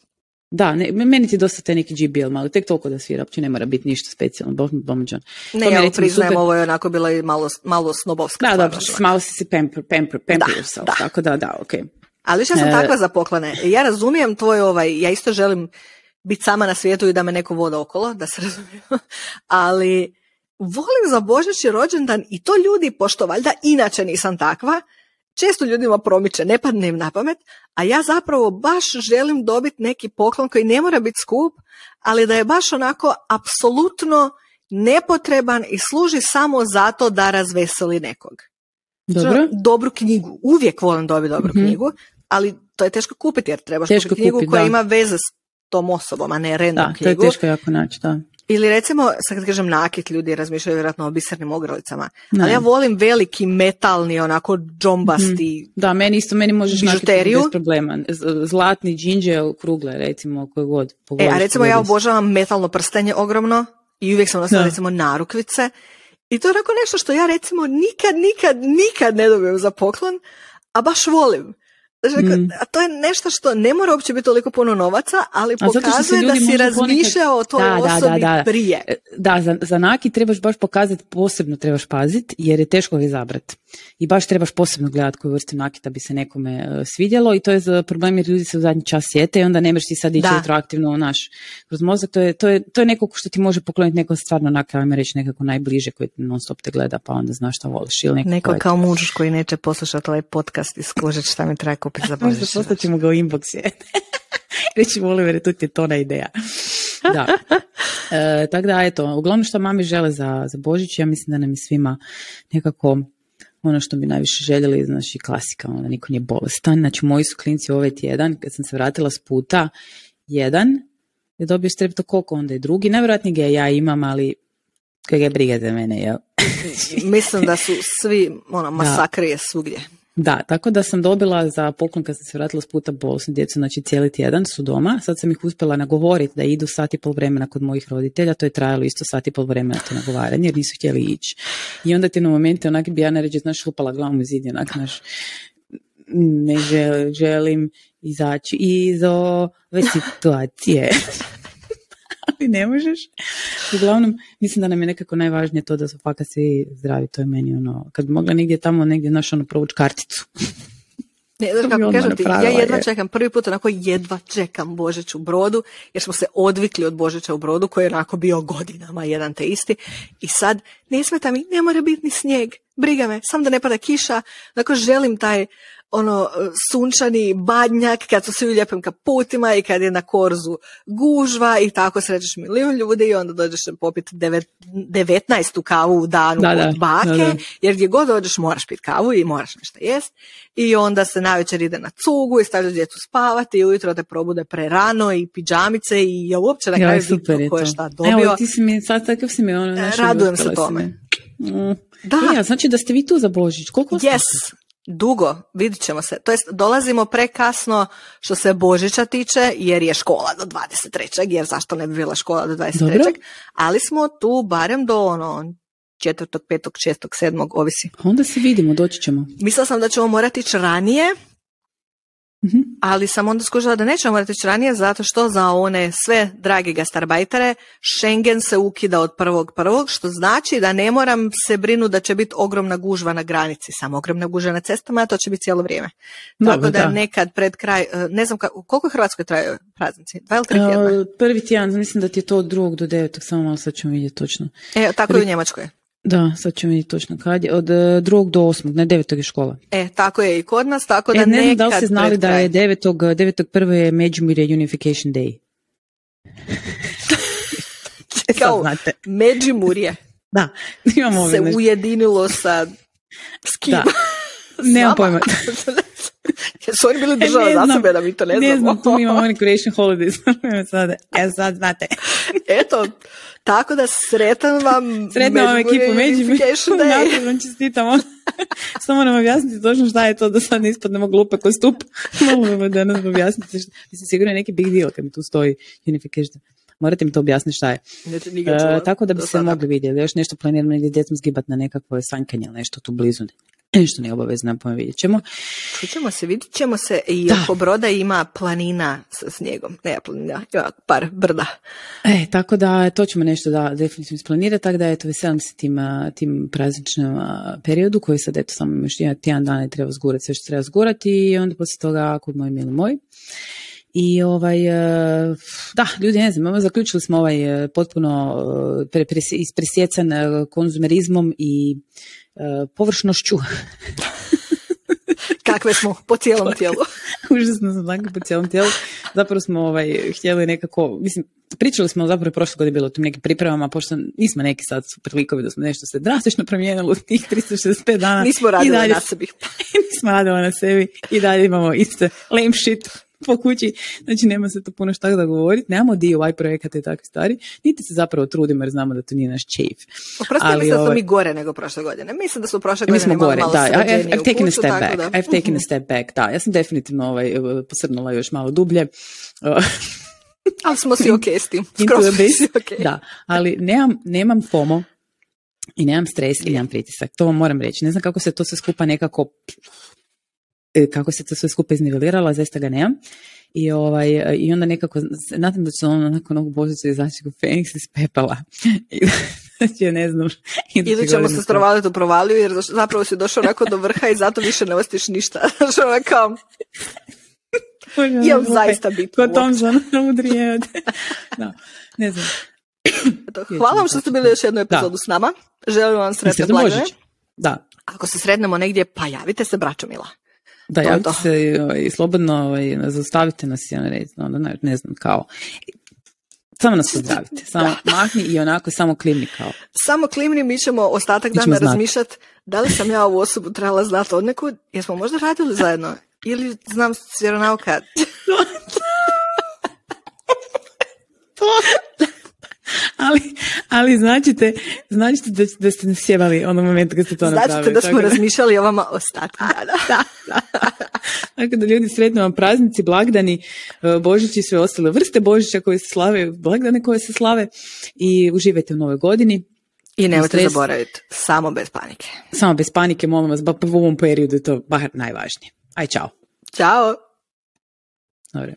Da, ne, meni ti dosta te neki GBL malo, tek toliko da svira, uopće ne mora biti ništa specijalno, bomođan. Ne, ja priznajem, super... ovo je onako bila i malo, malo snobovska. Da, da, malo si si pamper, pamper, pamper da, yourself, da. tako da, da, ok. Ali više sam e... takva za poklone. Ja razumijem tvoj ovaj, ja isto želim biti sama na svijetu i da me neko voda okolo, da se razumijem, ali volim za Božić i rođendan i to ljudi, pošto valjda inače nisam takva, često ljudima promiče, ne padne im na pamet, a ja zapravo baš želim dobiti neki poklon koji ne mora biti skup, ali da je baš onako apsolutno nepotreban i služi samo zato da razveseli nekog. Dobro. Dobru knjigu. Uvijek volim dobiti dobru mm knjigu, ali to je teško kupiti jer trebaš teško kupiti knjigu koja ima veze s tom osobom, a ne random da, knjigu. to je teško jako naći, da. Ili recimo, sad kad kažem nakit, ljudi razmišljaju vjerojatno o bisernim ogrlicama, ali ja volim veliki metalni, onako džombasti mm Da, meni isto, meni možeš bižuteriju. bez problema. Zlatni džinđe krugle, recimo, koje god. e, a recimo ja obožavam metalno prstenje ogromno i uvijek sam nosila recimo narukvice i to je onako nešto što ja recimo nikad, nikad, nikad ne dobijem za poklon, a baš volim. Mm. A to je nešto što ne mora uopće biti toliko puno novaca, ali pokazuje da si razmišljao o toj da, osobi da, da, prije. E, da, za, za naki trebaš baš pokazati, posebno trebaš paziti, jer je teško ga izabrati. I baš trebaš posebno gledati koju vrstu nakita bi se nekome uh, svidjelo i to je problem jer ljudi se u zadnji čas sjete i onda ne možeš ti sad ići retroaktivno naš kroz mozak. To je, to, je, to je neko što ti može pokloniti neko stvarno onak, ajme reći nekako najbliže koji non stop te gleda pa onda znaš šta voliš. Ili neko, neko kao muž koji neće poslušati ovaj podcast i skužiti šta mi treba kupiti za. Možda ćemo ga u inbox Reći Oliver, tu ti je tona ideja. Da. E, tako da, eto, uglavnom što mami žele za, za Božić, ja mislim da nam je svima nekako ono što bi najviše željeli, znači klasika, onda niko nije bolestan. Znači, moji su klinci ovaj tjedan, kad sam se vratila s puta, jedan je dobio streptokoko, onda je drugi, najvjerojatnije ga ja imam, ali kojeg je briga za mene, jel? Mislim da su svi, ono, masakrije svugdje. Da, tako da sam dobila za poklon kad sam se vratila s puta bolesnu djecu, znači cijeli tjedan su doma. Sad sam ih uspjela nagovoriti da idu sat i pol vremena kod mojih roditelja, to je trajalo isto sat i pol vremena to nagovaranje jer nisu htjeli ići. I onda ti na momente onak bi ja naređe, znaš, lupala glavom u zid, onak, znaš, ne želim izaći iz ove situacije. ali ne možeš. Uglavnom, mislim da nam je nekako najvažnije to da su fakat svi zdravi, to je meni ono, kad bi mogla negdje tamo, negdje naš ono provući karticu. Ne, znaš kako kažem ti, ja jedva čekam, prvi put onako jedva čekam Božić u brodu, jer smo se odvikli od Božića u brodu, koji je onako bio godinama jedan te isti. I sad, ne smeta mi, ne mora biti ni snijeg, briga me, sam da ne pada kiša, onako želim taj ono sunčani badnjak kad su svi u lijepim kaputima i kad je na korzu gužva i tako srećeš milijun ljudi i onda dođeš popiti devet, 19. kavu u danu da, od bake, jer gdje god dođeš moraš piti kavu i moraš nešto jest i onda se navečer ide na cugu i stavljaš djecu spavati i ujutro te probude prerano i piđamice i ja uopće na kraju vidim ko je šta dobio. Evo, ti si mi, sad takav si mi ono, Radujem se tome. Mm. Da. Ja, znači da ste vi tu za Božić. Koliko yes. Dugo, vidit ćemo se. To jest, dolazimo prekasno što se Božića tiče, jer je škola do 23. Jer zašto ne bi bila škola do 23. Dobro. Ali smo tu barem do ono, četvrtog, petog, šestog, sedmog, ovisi. Onda se vidimo, doći ćemo. Mislila sam da ćemo morati ići ranije. Ali sam onda skužila da nećemo morati ići ranije zato što za one sve drage gastarbajtere Schengen se ukida od prvog prvog, što znači da ne moram se brinuti da će biti ogromna gužva na granici, samo ogromna gužva na cestama, a to će biti cijelo vrijeme. Tako da, nekad pred kraj, e, ne znam kako, koliko Hrvatskoj traju praznici? Dva ili tri tjedna? Prvi tjedan, mislim da ti je to od drugog do devetog, samo malo sad ćemo vidjeti točno. E, tako Prvi... u Njemačkoj. Da, sad ćemo vidjeti točno kad je. Od e, drugog do osmog, ne devetog je škola. E, tako je i kod nas, tako da e, ne znam da li ste znali da je devetog, devetog prvo je Međimurje Unification Day. Kao Međimurje. Da, imamo Se ujedinilo sa s kim? Da. Nemam pojma. Jesu oni bili država e, za sebe da mi to ne znamo? Ne znam, tu imamo oni creation holidays. e sad znate. Eto, tako da sretan vam Sretan vam ekipu Međimurje. Naravno, čestitamo. Samo nam objasniti točno šta je to da sad ne ispadnemo glupe koji stup. Molim da nam objasnite. Šta. Mislim, sigurno je neki big deal kad mi tu stoji unification. Morate mi to objasniti šta je. E, tako da bi se mogli vidjeti. Još nešto planiramo negdje djecom zgibati na nekakvo sankanje ili nešto tu blizu. Nešto nije obavezno, pa vidjet ćemo. Čućemo se, vidjet ćemo se i oko broda ima planina sa snijegom. Ne, planina, ima par brda. E, tako da to ćemo nešto da definitivno isplanirati, tako da eto, veselim se tim, tim prazničnom periodu koji sad eto samo još tjedan dana treba zgurati sve što treba zgurati i onda poslije toga kod moj mili moj. I ovaj, e, da, ljudi ne znam, zaključili smo ovaj e, potpuno e, ispresjecan konzumerizmom i površnošću. Kakve smo po cijelom tijelu. Užasno smo takvi po cijelom tijelu. Zapravo smo ovaj, htjeli nekako, mislim, pričali smo zapravo prošle godine bilo o tim nekim pripremama, pošto nismo neki sad super likovi da smo nešto se drastično promijenili u tih 365 dana. Nismo radili dalje, na sebi. nismo radili na sebi i dalje imamo iste lame shit po kući, znači nema se to puno šta da govoriti, nemamo DIY projekata i takve stvari, niti se zapravo trudimo jer znamo da to nije naš čeif. Oprosti, mislim da smo ovaj- mi gore nego prošle godine. Mislim da su prošle godine mi smo gore, da, I've, I've taken a step back, da. I've taken a step back, da, ja sam definitivno ovaj, posrnula još malo dublje. ali smo si ok s tim. okay. Da, ali nemam, nemam FOMO i nemam stres i nemam pritisak. To vam moram reći. Ne znam kako se to sve skupa nekako E, kako se to sve skupa iznivelirala, zaista ga nemam. I, ovaj, I onda nekako, nadam da će on nakon ovog božića izaći kao Feniks iz pepela. I, znači, ne znam. Ili ćemo se strovaliti u provaliju jer zapravo si došao onako do vrha i zato više ne ostiš ništa. Znači, ono kao... Je zaista bitno? Ko Thompson, udrije. no, ne znam. hvala vam što ste bili još jednu epizodu s nama. Želim vam sretne blagdane. Da. Ako se sretnemo negdje, pa javite se, braćo Mila. Da, javite se ovaj, i slobodno ovaj, zaustavite nas, ja ne, onda, ne, ne znam, kao, samo nas pozdravite, samo mahni i onako samo klimni kao. Samo klimni, mi ćemo ostatak dana razmišljati da li sam ja ovu osobu trebala znati od nekud, jesmo možda radili zajedno ili znam s vjeronauka. ali, ali značite, značite da, da ste nas sjebali onom momentu kad ste to značite napravili. Značite da smo razmišljali o vama ostatku dana. da, da. Tako da ljudi sretno vam praznici, blagdani, e, Božić i sve ostale vrste Božića koje se slave, blagdane koje se slave i uživajte u novoj godini. I nemojte zaboraviti, samo bez panike. Samo bez panike, molim vas, u ovom periodu je to bar najvažnije. Aj, čao. Ćao. Dobre.